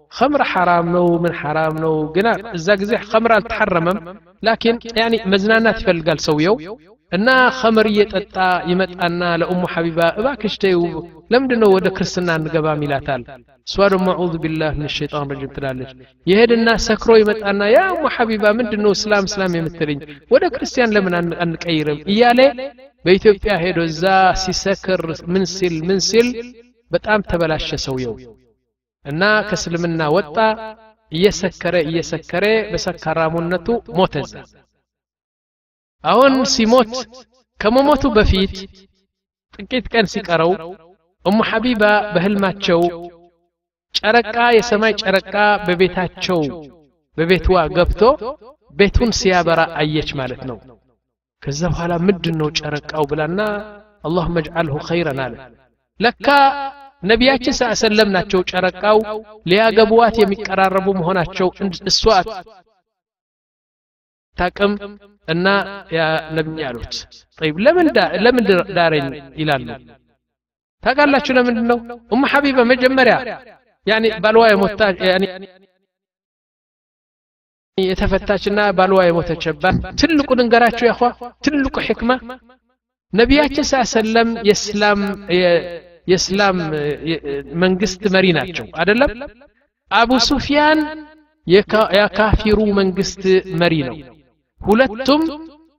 خمر حرام نو من حرام نو. قنا زاقزح خمر تحرمم لكن يعني مزنانات فلقال سويو. أنا خمر يتطا يمطأنا لأم حبيبة. باكش تيو لم دنو ود كرسنا نقبا ميلاتال سوار معوذ بالله من الشيطان الرجيم تلالج يهد الناس سكرو يمطانا يا أم حبيبة من دنو سلام سلام يمترين ود كريستيان لمن أنقير إيالي بإثيوبيا هيدو زا سيسكر منسل منسل بتام تبلاش سويو እና ከእስልምና ወጣ እየሰከረ እየሰከረ በሰካራሙነቱ ሞተ እዛ አሁን ሲሞት ከመሞቱ በፊት ጥቂት ቀን ሲቀረው እሙ ሐቢባ በህልማቸው ጨረቃ የሰማይ ጨረቃ በቤታቸው በቤትዋ ገብቶ ቤቱን ሲያበራ አየች ማለት ነው ከዛ በኋላ ምንድን ነው ጨረቃው ብላና አላሁመ እጅዓልሁ ኸይረን አለ ለካ ነቢያችን ስ ሰለም ናቸው ጨረቃው ሊያገቡዋት የሚቀራረቡ መሆናቸው እሷ ታቅም እና ያ ነቢይ አሉት ጠይብ ለምን ዳረኝ ይላሉ ታውቃላችሁ ለምንድን ነው ኡም ሐቢባ መጀመሪያ ያኒ ባልዋ የሞታ ያኒ የተፈታችና ባልዋ የሞተችባት ትልቁ ንገራችሁ ያኳ ትልቁ ሕክማ ነቢያችን ስ ሰለም የእስላም የእስላም መንግስት መሪ ናቸው አደለም አቡ ሱፊያን የካፊሩ መንግስት መሪ ነው ሁለቱም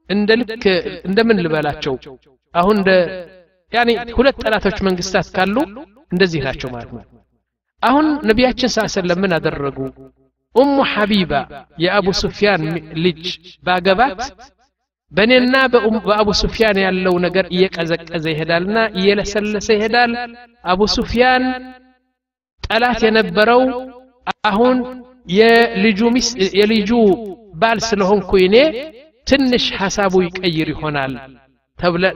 እንደ ልክ እንደምን ልበላቸው አሁን እንደ ያኒ ሁለት ጠላቶች መንግስታት ካሉ እንደዚህ ናቸው ማለት ነው አሁን ነቢያችን ስ ሰለም ምን አደረጉ ኡሙ ሐቢባ የአቡ ሱፊያን ልጅ ባገባት በእኔና በአቡ ሱፊያን ያለው ነገር እየቀዘቀዘ ይሄዳልና እየለሰለሰ ይሄዳል አቡ ሱፊያን ጠላት የነበረው አሁን የልጁ ሚስ የልጁ ባል ስለሆንኩ እኔ ትንሽ ሐሳቡ ይቀይር ይሆናል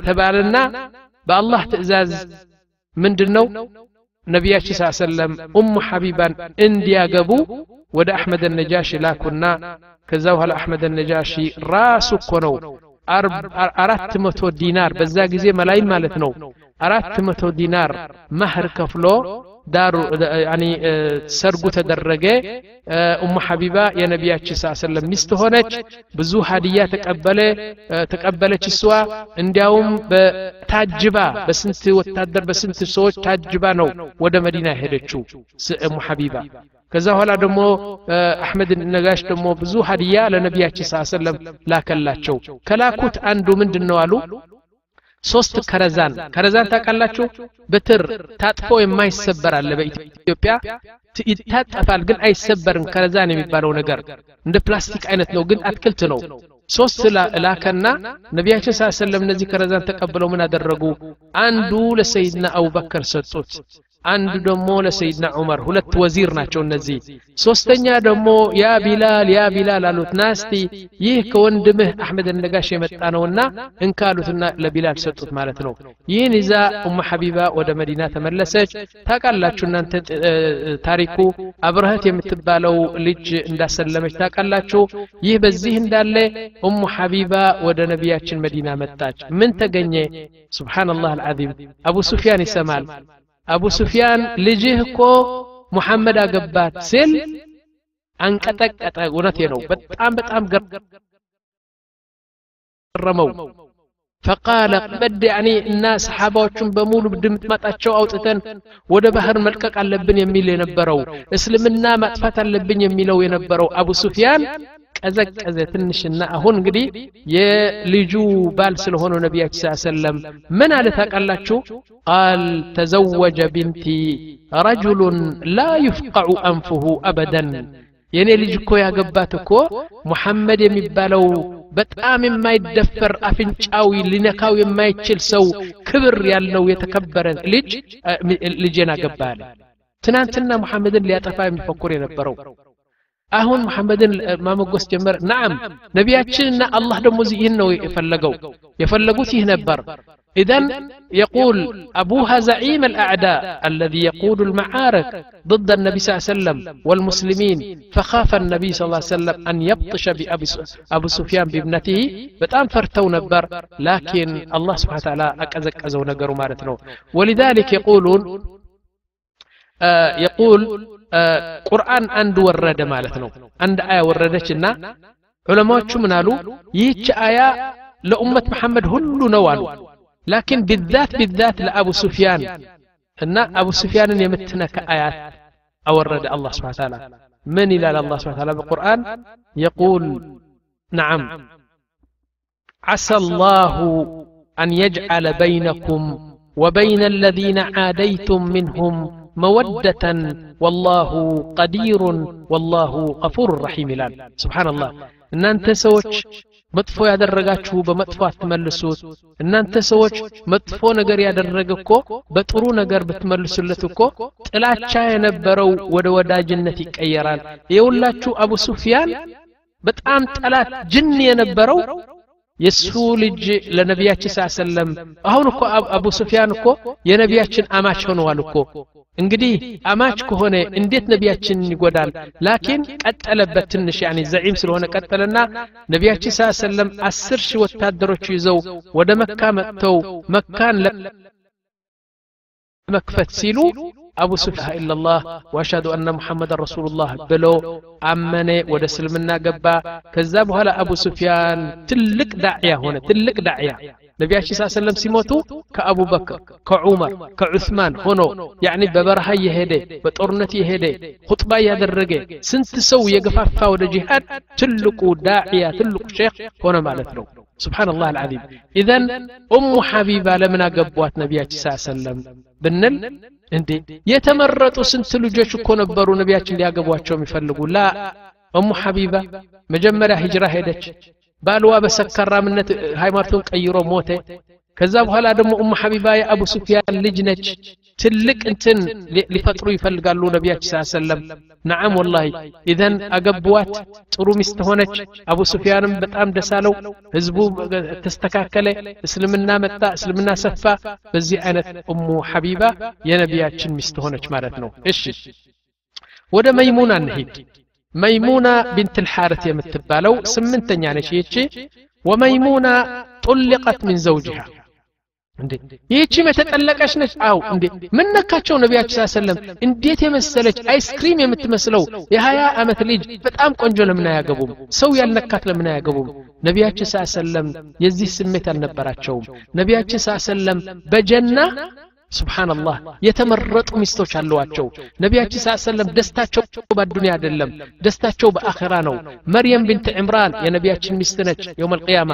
ተባለና በአላህ ትእዛዝ ምንድን ነው ነቢያችን ስ ሰለም ኡሙ ሐቢባን እንዲያገቡ ወደ አሕመድ ነጃሺ ላኩና ከዛ በኋላ አሕመድ ነጃሺ ራሱ እኮ ነው አራት መቶ ዲናር በዛ ጊዜ መላይን ማለት ነው አራት መቶ ዲናር ማህር ከፍሎ ዳሩ ያኒ ሰርጉ ተደረገ ኡሙ ሐቢባ የነቢያችን ስ ሰለም ሚስት ሆነች ብዙ ሀዲያ ተቀበለ ተቀበለች እሷ እንዲያውም ታጅባ በስንት ወታደር በስንት ሰዎች ታጅባ ነው ወደ መዲና ሄደችው ኡሙ ሐቢባ ከዛ በኋላ ደግሞ አሕመድ ነጋሽ ደግሞ ብዙ ሀዲያ ለነቢያችን ስ ሰለም ላከላቸው ከላኩት አንዱ ምንድን ነው አሉ ሶስት ከረዛን ከረዛን ታውቃላችሁ ብትር ታጥፎ የማይሰበር አለ በኢትዮጵያ ይታጠፋል ግን አይሰበርም ከረዛን የሚባለው ነገር እንደ ፕላስቲክ አይነት ነው ግን አትክልት ነው ሶስት ላከና ነቢያችን ስ ሰለም እነዚህ ከረዛን ተቀብለው ምን አደረጉ አንዱ ለሰይድና አቡበከር ሰጡት አንዱ ደግሞ ለሰይድና ዑመር ሁለት ወዚር ናቸው እነዚህ ሶስተኛ ደግሞ ያ ቢላል ያ ቢላል አሉት ናስቲ ይህ ከወንድምህ አሕመድ ነጋሽ የመጣ ነውና እንካሉትና ለቢላል ሰጡት ማለት ነው ይህን ይዛ ኡሙ ሐቢባ ወደ መዲና ተመለሰች ታውቃላችሁ እናንተ ታሪኩ አብረህት የምትባለው ልጅ እንዳሰለመች ታውቃላችሁ ይህ በዚህ እንዳለ ኡሙ ሐቢባ ወደ ነቢያችን መዲና መጣች ምን ተገኘ ስብሓንላህ አልዓዚም አቡ ሱፊያን ይሰማል አቡ ሱፊያን ልጅህ እኮ ሙሐመድ አገባት ሲል አንቀጠቀጠ እውነቴ ነው በጣም በጣም ገረመው ፈቃለ በድ ያኒ እና ሰሓባዎቹን በሙሉ ድምጥማጣቸው አውጥተን ወደ ባህር መልቀቅ አለብን የሚል የነበረው እስልምና ማጥፋት አለብን የሚለው የነበረው አቡ ሱፊያን ቀዘቀዘ ትንሽና አሁን እንግዲህ የልጁ ባል ስለሆኑ ነቢያችን ስ ሰለም ምን አለ ታውቃላችሁ ቃል ተዘወጀ ቢንቲ ረጁሉን ላ ዩፍቀዑ አንፉሁ አበደን የእኔ ልጅ እኮ ያገባት እኮ ሙሐመድ የሚባለው በጣም የማይደፈር አፍንጫዊ ሊነካው የማይችል ሰው ክብር ያለው የተከበረ ልጅ ልጄን አገባ አለ ትናንትና ሙሐመድን ሊያጠፋ የሚፈኩር የነበረው አሁን መሐመድን ማመጎስ ጀመር ናም ነቢያችንና አላህ ደግሞ ይህን ነው የፈለገው የፈለጉት ይህ ነበር إذن يقول أبوها زعيم الأعداء الذي يقود المعارك ضد النبي صلى الله عليه وسلم والمسلمين فخاف النبي صلى الله عليه وسلم أن يبطش بأبو سفيان بابنته بتام فرتو نبر لكن الله سبحانه وتعالى أكزك أزو نقر مارتنو ولذلك يقولون آه يقول ቁርአን አንድ ወረደ ማለት ነው አንድ አያ ወረደችና ዑለማዎቹ ምን አሉ ይህች አያ ለኡመት መሐመድ ሁሉ ነው አሉ ላኪን ቢዛት ቢዛት ለአቡ ሱፊያን እና አቡ ሱፊያንን የምትነካ አያት አወረደ አላህ ስብሓን ታላ ምን ይላል አላህ ስብሓን ታላ በቁርአን የቁል ነዓም عسى الله أن يجعل بينكم وبين الذين عاديتم منهم መወደተን ወላሁ ቀዲሩን ወላሁ ቀፉር ረሒም ይላል ስብሓንላህ እናንተ ሰዎች መጥፎ ያደረጋችሁ በመጥፎ አትመልሱት እናንተ ሰዎች መጥፎ ነገር ያደረገ እኮ በጥሩ ነገር ብትመልሱለት እኮ ጥላቻ የነበረው ወደ ወዳጅነት ይቀየራል የሁላችሁ አቡ ሱፊያን በጣም ጠላት ጅን የነበረው የሱ ልጅ ለነቢያችን ስ ሰለም አሁን እኮ አቡ ሱፊያን እኮ የነቢያችን አማች ሆነዋል እኮ እንግዲህ አማች ከሆነ እንዴት ነቢያችንን ይጎዳል ላኪን ቀጠለበት ትንሽ ያኒ ዘዒም ስለሆነ ቀጠለና ነቢያችን ስ ሰለም አስር ሺህ ወታደሮች ይዘው ወደ መካ መጥተው መካን ለመክፈት ሲሉ أبو سبحة إلا الله وأشهد أن محمد رسول الله بلو أمني ود سلمنا قبا كذاب هلا أبو سفيان تلك داعية هنا تلك داعية. نبي عليه الصلاة والسلام سيموتو كأبو بكر كعمر كعثمان هنا. يعني ببرها يهدي بطرنتي يهدي خطبة يدرجة سنت سو يقفافا ود جهاد تلك داعية تلك شيخ هنا ما معناتنا سبحان الله العظيم. إذا أم حبيبة لمنا قبوات نبي صلى الله عليه وسلم والسلام እንዴ የተመረጡ ስንት ልጆች እኮ ነበሩ ነቢያችን ሊያገቧቸው የሚፈልጉ ላ እሙ ሐቢባ መጀመሪያ ሂጅራ ሄደች ባልዋ በሰካራምነት ሃይማኖቱን ቀይሮ ሞተ ከዛ በኋላ ደግሞ ኡሙ ሐቢባ የአቡ ሱፊያን ልጅ ነች ትልቅ እንትን ሊፈጥሩ ይፈልጋሉ ነቢያችን ስ ሰለም ነዓም ወላሂ ኢዘን አገቡዋት ጥሩ ሚስት ሆነች አቡ ሱፊያንም በጣም ደሳለው ህዝቡ ተስተካከለ እስልምና መጣ እስልምና ሰፋ በዚህ አይነት ኡሙ ሐቢባ የነቢያችን ሚስት ሆነች ማለት ነው እሺ ወደ መይሙና እንሂድ መይሙና ቢንት ልሓርት የምትባለው ስምንተኛ ነች ይቺ ወመይሙና ጡልቀት ምን ዘውጅሃ እንዴ ይህቺም የተጠለቀች ነች አው እንዴ ምን ነካቸው ነቢያችን ስ ሰለም እንዴት የመሰለች አይስክሪም የምትመስለው የሀያ ዓመት ልጅ በጣም ቆንጆ ለምን አያገቡም ሰው ያልነካት ለምን አያገቡም ነቢያችን ስ ሰለም የዚህ ስሜት አልነበራቸውም ነቢያችን ስ ሰለም በጀና ስብሓንላህ የተመረጡ ሚስቶች አለዋቸው ነቢያችን ስ ሰለም ደስታቸው በአዱኒያ አይደለም ደስታቸው በአኼራ ነው መርየም ብንት ዕምራን የነቢያችን ሚስት ነች የውም አልቅያማ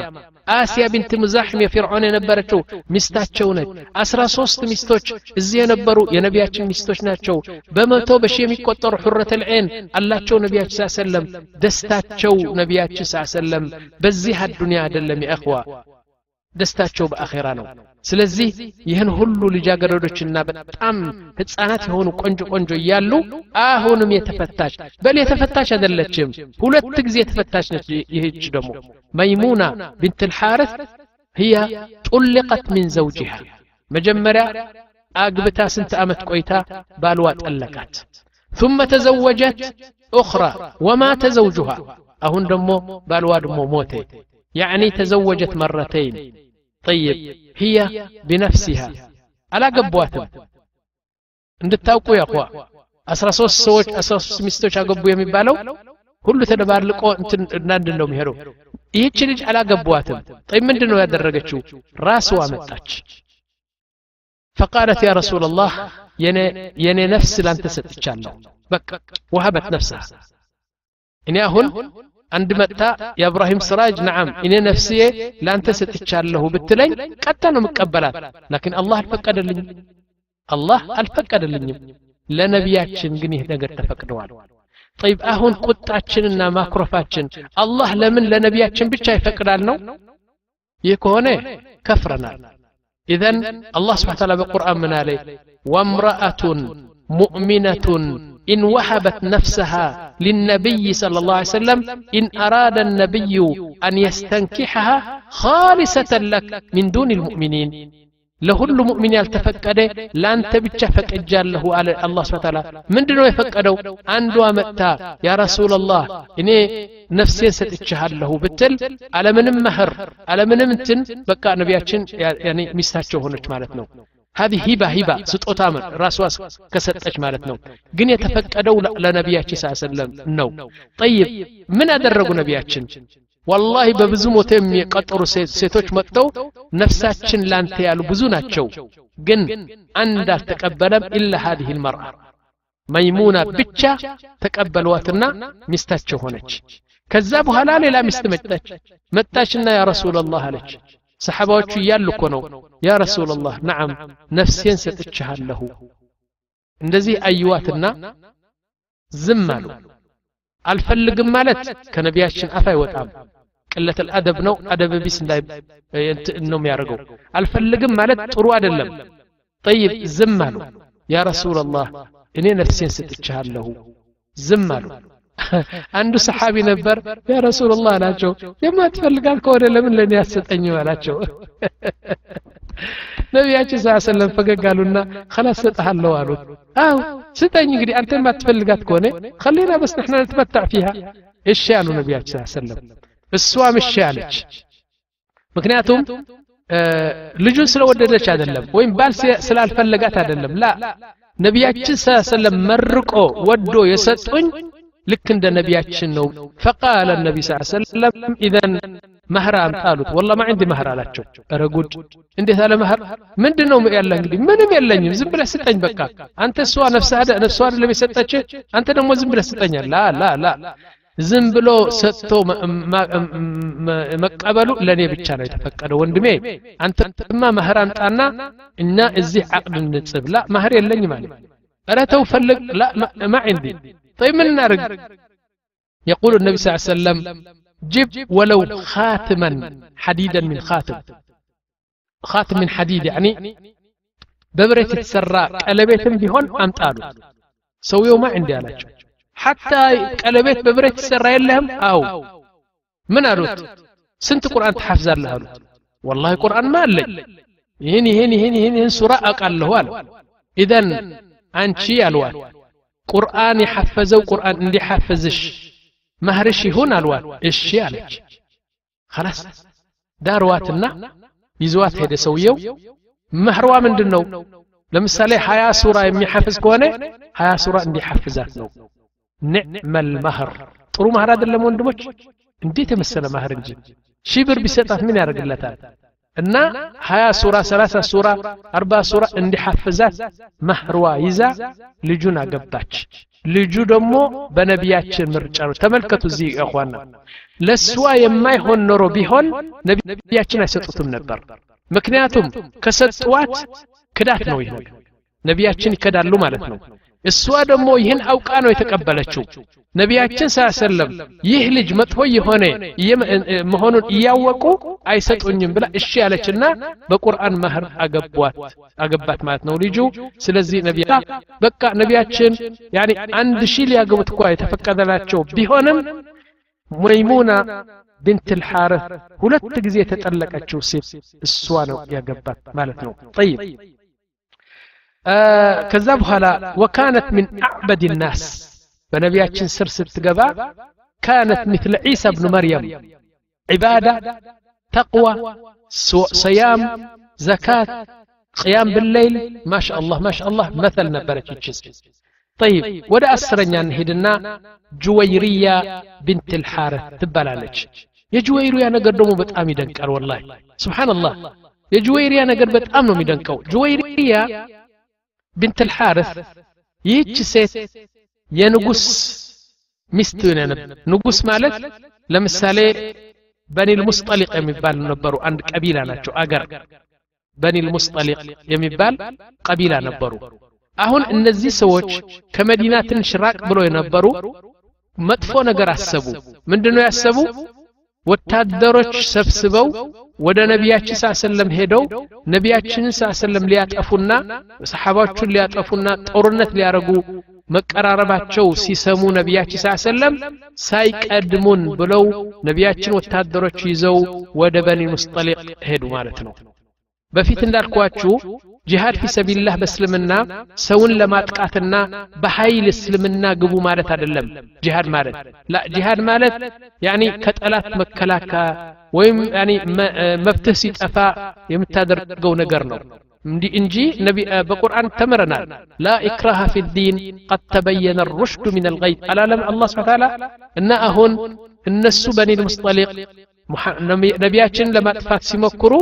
አስያ ብንት ሙዛሕም የፊርዖን የነበረችው ሚስታቸው ነች አስራ ሶስት ሚስቶች እዚህ የነበሩ የነቢያችን ሚስቶች ናቸው በመቶ በሺ የሚቆጠሩ ሑረት ልዕን አላቸው ነቢያችን ስ ሰለም ደስታቸው ነቢያችን ስ ሰለም በዚህ አዱኒያ አይደለም የእኽዋ ደስታቸው በአኼራ ነው ስለዚህ ይህን ሁሉ ልጃገረዶችና በጣም ህፃናት የሆኑ ቆንጆ ቆንጆ እያሉ አሁንም የተፈታች በል የተፈታች አይደለችም ሁለት ጊዜ የተፈታች ነች ይህች ደግሞ መይሙና ብንት ልሓርት هي طلقت من زوجها መጀመሪያ አግብታ ስንት ዓመት ቆይታ ባልዋ ጠለቃት ثم تزوجت أخرى ومات زوجها አሁን ደግሞ ባልዋ ደግሞ ሞተ يعني تزوجت مرتين طيب هي بنفسها على قبواتهم እንድታውቁ ያኳ 13 ሰዎች 13 ሚስቶች አገቡ የሚባለው ሁሉ ተደባልቆ እንትን እናንድ ነው የሚሄደው ይህች ልጅ አላገቧትም ጠይ ምንድን ነው ያደረገችው ራስዋ መጣች فقالت يا رسول الله የኔ ነፍስ ላንተ ሰጥቻለሁ በቃ ወሀበት عند متى يا إبراهيم سراج نعم،, نعم إني نفسي لا انت ستتشال له بتلين حتى أنا مقبلات لكن الله الفقد لي. الله الفقد لي. لنبياتشن غني هذا غير تفقدوال طيب أهون قطعتشن ان ماكروفاتشن الله لمن لنبياتشن بيتشا يفقدال نو يكون كفرنا. اذا الله سبحانه وتعالى بالقران من عليه وامرأة مؤمنة. إن وهبت نفسها للنبي صلى الله عليه وسلم إن أراد النبي أن يستنكحها خالصة لك من دون المؤمنين ለሁሉ ሙእሚን ያልተፈቀደ ለአንተ ብቻ ፈቅጃለሁ አለ አላህ ስብሐ ተዓላ ምንድነው የፈቀደው አንዷ መጥታ ያ ረሱላላህ እኔ ነፍሴን ሰጥቻለሁ ብትል አለምንም መህር አለምንም እንትን በቃ ነቢያችን ያኔ ሚስታቸው ሆነች ማለት ነው هذه ሂባ ሂባ ስጦታ ራሷ ከሰጠች ማለት ነው ግን የተፈቀደው ለነቢያችን ስ ሰለም ነው ጠይብ ምን አደረጉ ነቢያችን ወላሂ በብዙ ሞተ የሚቀጠሩ ሴቶች መጥተው ነፍሳችን ላንተ ያሉ ብዙ ናቸው ግን አንድ አልተቀበለም ኢላ هذه المرأة መይሙና ብቻ ተቀበሏትና ሚስታቸው ሆነች ከዛ በኋላ ሌላ ሚስት መጣች መጣችና ያ ረሱላላህ አለች ሰሓባዎቹ እያሉ እኮ ነው ያ ረሱላላህ ነዓም ነፍሴን ሰጥችሃለሁ እንደዚህ አዩዋትና ዝም አሉ አልፈልግም ማለት ከነቢያችን አፍ አይወጣም ቅለት አደብ ነው አደብ ቢስ እንዳይ ነው የሚያደርገው አልፈልግም ማለት ጥሩ አይደለም ጠይብ ዝም አሉ ያ ረሱላላህ እኔ ነፍሴን ሰጥቻለሁ ዝም አሉ አንዱ ሰሓቢ ነበር ያ ረሱላላህ አላቸው የማትፈልጋት ከሆነ ለምን ለእኔ አትሰጠኝም አላቸው ነቢያችን ስ ሰለም ፈገግ አሉና ከላስ ሰጠሃለሁ አሉት አው ስጠኝ እንግዲህ አንተ የማትፈልጋት ከሆነ ከሌና በስ ንሕና ነትመታዕ ፊሃ እሺ አሉ ነቢያችን ስ ሰለም እሷም እሺ አለች ምክንያቱም ልጁን ስለወደደች አይደለም ወይም ባል ስላልፈለጋት አይደለም ላ ነቢያችን ስ ሰለም መርቆ ወዶ የሰጡኝ ልክ እንደ ነቢያችን ነው ፈቃለ ነቢ ስ ሰለም ኢዘን መህር አምጣ አሉት ወላ ማ ዕንዲ መህር አላቸው ረ ጉድ እንዴት አለ መህር ምንድን ነው ያለ እንግዲህ ምንም የለኝም ዝም ብለህ ስጠኝ በቃ አንተ እሷ ነፍሷ አይደለም የሰጠች አንተ ደግሞ ዝም ብለህ ስጠኛል ላ ላ ላ ዝም ብሎ ሰጥቶ መቀበሉ ለእኔ ብቻ ነው የተፈቀደ ወንድሜ አንተማ መህር አምጣና እና እዚህ አቅድ እንጽብ ላ መህር የለኝ ማለት ረ ተው ፈልግ ላ ማ ዕንዲ طيب من نارق يقول النبي صلى الله عليه وسلم جب ولو خاتما حديدا من خاتم خاتم من حديد يعني ببريت تسرى قلبيتم بيهون أمطالو سويو ما عندي አላቸው حتى ቀለቤት በብረት ይሰራ የለህም አው ምን አሉት ስንት ቁርአን ትሐፍዛለህ አሉት ወላሂ ቁርአን ማ አለኝ ይህን ይህን ይህን ይህን ይህን ሱራ አውቃለሁ አለ ኢዘን አንቺ አልዋት قرآن يحفزه قرآن اللي حفزش مهرشي هنا الوال إيش يالك خلاص. دارواتنا يزوات هيدا سويو مهروا من دنو لما سالي حياة سورة يمي حفز كواني حياة سورة اللي حفزات نو نعم المهر ترو مهرات اللي مون دموش انديت مسلا مهر انجي شبر بسيطة من يا رجل እና ሀያ ሱራ ሰላሳ ሱራ አርባ ሱራ እንዲሐፍዛት መህርዋ ይዛ ልጁን አገባች ልጁ ደግሞ በነቢያችን ምርጫ ነው ተመልከቱ እዚህ እኳና ለእሷ የማይሆን ኖሮ ቢሆን ነቢያችን አይሰጡትም ነበር ምክንያቱም ከሰጥዋት ክዳት ነው ይህ ነገር ነቢያችን ይከዳሉ ማለት ነው እሷ ደግሞ ይህን አውቃ ነው የተቀበለችው ነቢያችን ሰለም ይህ ልጅ መጥፎ የሆነ መሆኑን እያወቁ አይሰጡኝም ብላ እሺ ያለችና በቁርአን መህር አገቧት አገባት ማለት ነው ልጁ ስለዚህ ነቢያ በቃ ነቢያችን ያኒ አንድ ሺህ ሊያገቡት እኳ የተፈቀደላቸው ቢሆንም መይሙና ብንት ልሓርፍ ሁለት ጊዜ የተጠለቀችው ሴት እሷ ነው ያገባት ማለት ነው ጠይብ ከዛ በኋላ ወካነት ምን አዕበድ ናስ በነቢያችን ስር ስትገባ ካነት ምትለ ዒሳ ብኑ መርየም ዒባዳ ተቅዋ ሰያም ዘካት ቅያም ብለይል ማሻ አላህ ማሻ አላህ መተል ነበረች ይችስ طيب ወደ አስረኛ እንሄድና ጁወይርያ ብንት ልሓረት ትባላለች የጁወይርያ ነገር ደግሞ በጣም ይደንቃል ወላሂ ስብሓንላህ የጁወይርያ ነገር በጣም ነው የሚደንቀው ጁወይርያ ብንት ልሓርስ ይህች ሴት የንጉስ ሚስት ንጉስ ማለት ለምሳሌ በኒል ሙስጠሊቅ የሚባል ነበሩ አንድ ቀቢላ ናቸው አገር በኒል ሙስጠሊቅ የሚባል ቀቢላ ነበሩ አሁን እነዚህ ሰዎች ከመዲና ትንሽ ራቅ ብሎ የነበሩ መጥፎ ነገር አሰቡ ምንድነው ያሰቡ ወታደሮች ሰብስበው ወደ ነቢያችን ስ ሰለም ሄደው ነቢያችንን ስ ሰለም ሊያጠፉና ሰሓባዎቹን ሊያጠፉና ጦርነት ሊያደርጉ መቀራረባቸው ሲሰሙ ነቢያችን ስ ሰለም ሳይቀድሙን ብለው ነቢያችን ወታደሮች ይዘው ወደ በኒ ሙስጠሊቅ ሄዱ ማለት ነው በፊት እንዳልኳችሁ ጂሃድ ፊ ሰቢልላህ በእስልምና ሰውን ለማጥቃትና በኃይል እስልምና ግቡ ማለት አይደለም ጂሃድ ማለት ላ ጂሃድ ማለት ያኒ ከጠላት መከላከያ ወይም ያኒ መብትህ ሲጠፋ የምታደርገው ነገር ነው እንጂ በቁርአን ተምረናል ላ ኢክራሃ ፊ ዲን ቀድ ተበየነ ሩሽዱ ምን አልገይ አላለም አላህ ስብሓ ታላ እና አሁን እነሱ በኒል ሙስጠሊቅ ነቢያችንን ለማጥፋት ሲሞክሩ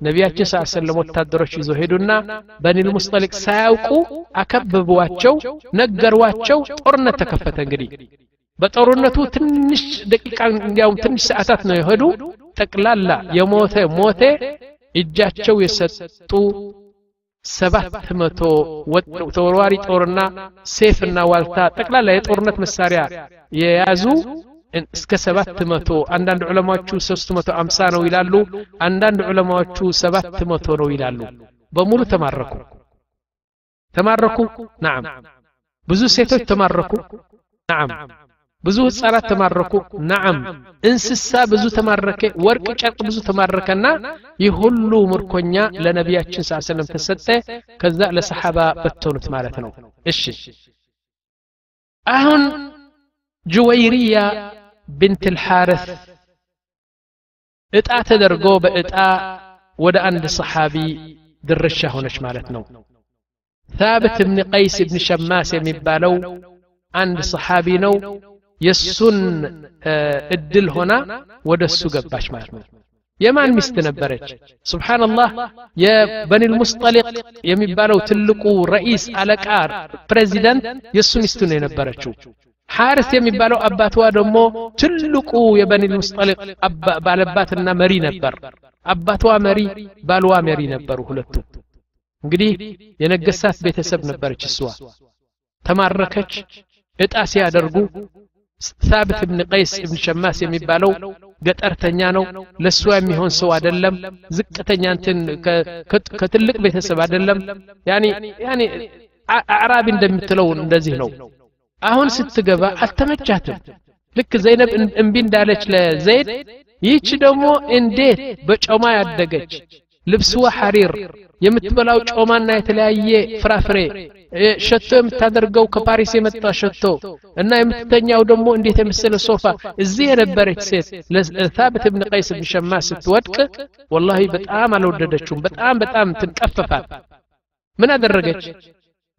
ነቢያችን ስ ሰለም ወታደሮች ይዘው ሄዱና በኒል ሙስጠሊቅ ሳያውቁ አከበቧቸው ነገሯቸው ጦርነት ተከፈተ እንግዲህ በጦርነቱ ትንሽ ደቂቃ እንዲያውም ትንሽ ሰዓታት ነው የሄዱ ጠቅላላ የሞተ ሞተ እጃቸው የሰጡ ሰባት መቶ ተወርዋሪ ጦርና ሴፍና ዋልታ ጠቅላላ የጦርነት መሳሪያ የያዙ እስከ ሰባት መቶ አንዳንድ ዑለማዎቹ ሶስት መቶ አምሳ ነው ይላሉ አንዳንድ ዑለማዎቹ ሰባት መቶ ነው ይላሉ በሙሉ ተማረኩ ተማረኩ ናም ብዙ ሴቶች ተማረኩ ናም ብዙ ህፃናት ተማረኩ ናም እንስሳ ብዙ ተማረከ ወርቅ ጨርቅ ብዙ ተማረከና ይህ ሁሉ ምርኮኛ ለነቢያችን ስ ሰለም ተሰጠ ከዛ ለሰሓባ በተኑት ማለት ነው እሺ አሁን ጁወይርያ ብንት ልሓርስ እጣ ተደርጎ በእጣ ወደ አንድ ሰሓቢ ድርሻ ሆነች ማለት ነው ታብት እብን ቀይስ እብን ሸማስ የሚባለው አንድ ሰሓቢ ነው የእሱን እድል ሆና ወደ እሱ ገባች ማለት ነው የማን ሚስት ነበረች ስብሓንላህ የበኒል ሙስጠሊቅ የሚባለው ትልቁ ረኢስ አለቃ ፕሬዚደንት የእሱ ሚስቱ ነው የነበረችው ሓርስ የሚባለው አባትዋ ደግሞ ትልቁ የበኒል ሙስጠሊቅ ባለባትና መሪ ነበር አባትዋ መሪ ባልዋ መሪ ነበሩ ሁለቱ እንግዲህ የነገሳት ቤተሰብ ነበረች እሷ ተማረከች እጣ ሲያደርጉ ሳብት እብን ቀይስ እብን ሸማስ የሚባለው ገጠርተኛ ነው ለእሷ የሚሆን ሰው አይደለም ዝቅተኛ እንትን ከትልቅ ቤተሰብ አይደለም ያኒ ያኒ አዕራቢ እንደምትለው እንደዚህ ነው አሁን ስትገባ አልተመቻትም ልክ ዘይነብ እምቢ እንዳለች ለዘይድ ይህች ደግሞ እንዴት በጮማ ያደገች ልብስዋ ሐሪር የምትበላው ጮማና የተለያየ ፍራፍሬ ሸቶ የምታደርገው ከፓሪስ የመጣ ሸቶ እና የምትተኛው ደግሞ እንዴት የመሰለ ሶፋ እዚህ የነበረች ሴት ለታብት እብን ቀይስ ብን ሸማ ስትወድቅ ወላሂ በጣም አልወደደችውም በጣም በጣም ትንቀፈፋት ምን አደረገች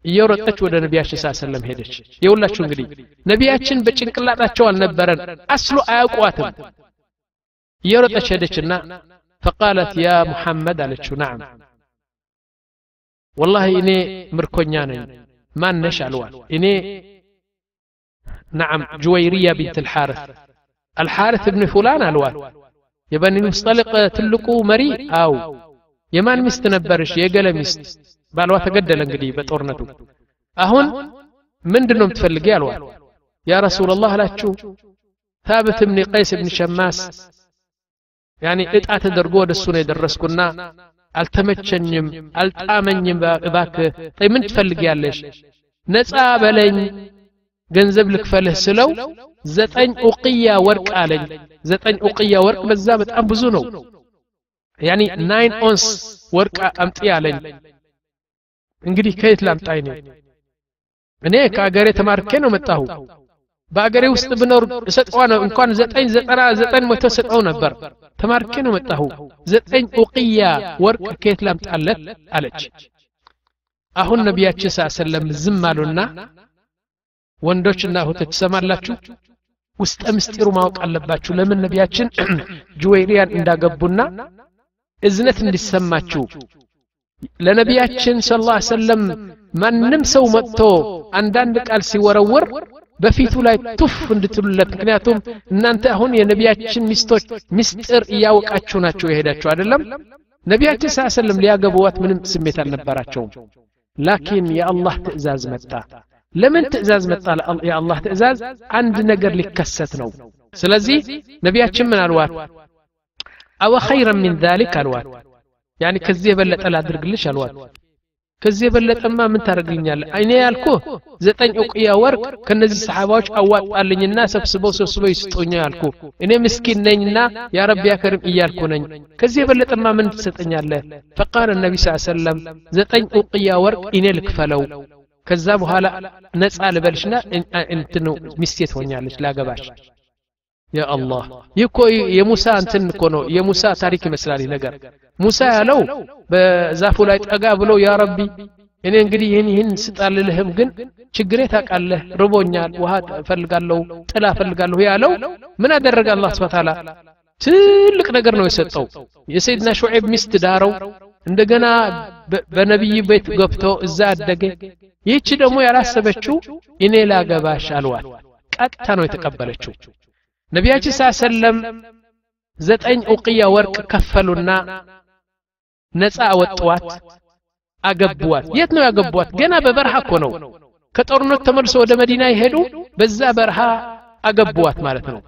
እየሮጠች ወደ ነቢያችን ሳ ሰለም ሄደች የሁላችሁ እንግዲህ ነቢያችን በጭንቅላጣቸው አልነበረን አስሎ አያውቋትም እየሮጠች ሄደችና ፈቃለት ያ ሙሐመድ አለችው ናም ወላሂ እኔ ምርኮኛ ነኝ ማነሽ አልዋል እኔ ናም ጁወይርያ ቢንት ልሓርስ አልሓርስ እብን ፉላን አልዋል የበኒ ሙስጠሊቅ ትልቁ መሪ አው የማን ሚስት ነበርሽ የገለ ሚስት ባልዋ ተገደለ እንግዲህ በጦርነቱ አሁን ምንድን ነው የምትፈልጊ አልዋል ያ ረሱላላህ አላችሁ ታብት እብን ቀይስ እብን ሸማስ ያኒ እጣ ተደርጎ ወደ እሱ ነው የደረስኩና አልተመቸኝም አልጣመኝም እባክህ ጠይ ምን ትፈልጊያለሽ ነፃ በለኝ ገንዘብ ልክፈልህ ስለው ዘጠኝ ኡቅያ ወርቅ አለኝ ዘጠኝ ኡቅያ ወርቅ በዛ በጣም ብዙ ነው ያኒ ናይን ኦንስ ወርቅ አምጢ አለኝ እንግዲህ ከየት ላምጣይ ነው እኔ ከአገሬ ተማርኬ ነው መጣሁ በአገሬ ውስጥ ብኖር እሰጠዋ ነው እንኳን ዘጠኝ ዘጠና ዘጠኝ መቶ ሰጠው ነበር ተማርኬ ነው መጣሁ ዘጠኝ ኡቅያ ወርቅ ከየት ላምጣለት አለች አሁን ነቢያችን ስ ሰለም ዝም አሉና ወንዶችና እህቶች ትሰማላችሁ ውስጠ ምስጢሩ ማወቅ አለባችሁ ለምን ነቢያችን ጁዌሪያን እንዳገቡና እዝነት እንዲሰማችሁ ለነቢያችን ስ ላ ሰለም ማንም ሰው መጥቶ አንዳንድ ቃል ሲወረውር በፊቱ ላይ ቱፍ እንድትሉለት ምክንያቱም እናንተ አሁን የነቢያችን ሚስቶች ምስጢር እያወቃችሁ ናቸው የሄዳችሁ አይደለም ነቢያችን ስ ሰለም ሊያገቡዋት ምንም ስሜት አልነበራቸውም ላኪን የአላህ ትእዛዝ መጣ ለምን ትእዛዝ መጣ የአላህ ትእዛዝ አንድ ነገር ሊከሰት ነው ስለዚህ ነቢያችን ምን አልዋት አወ ኸይረን ሚን ዛሊክ አልዋት يعني كزي بلت ألا درقلش الواد كزي بلت أما من ترقلني ألا أين يالكو زتين أقيا ورق كنزي صحاباوش أوات قالني الناس بسبو سبسبو يسطوني يالكو إني مسكين نينا يا رب يا كريم إيالكو نين كزي بلت أما من تسطني ألا فقال النبي صلى الله عليه وسلم زتين أقيا ورق إني لكفلو كذا بهالا نسأل انتنو مسيت لا قباش ይህ እኮ የሙሳ እንትን እኮ ነው የሙሳ ታሪክ ይመስላል ይህ ነገር ሙሳ ያለው በዛፉ ላይ ጠጋ ብሎ ያ ረቢ እኔ እንግዲህ ይህን ይህን ስጣልልህም ግን ችግሬ ታውቃለህ ርቦኛል ውሃ እፈልጋለሁ ጥላ እፈልጋለሁ ያለው ምን አደረገ አላህ ስብሐ ተዓላ ትልቅ ነገር ነው የሰጠው የሰይድና ሹዔብ ሚስት ዳረው እንደገና በነቢይ ቤት ገብቶ እዛ አደገ ይህች ደግሞ ያላሰበችው እኔ ላገባሽ አልዋት ቀጥታ ነው የተቀበለችው ነቢያችን ስ ሰለም ዘጠኝ ኡቅያ ወርቅ ከፈሉና ነፃ አወጥዋት አገቡዋት የት ነው ያገቧት ገና በበረሃ እኮ ነው ከጦርነት ተመልሶ ወደ መዲና ይሄዱ በዛ በረሃ አገቡዋት ማለት ነው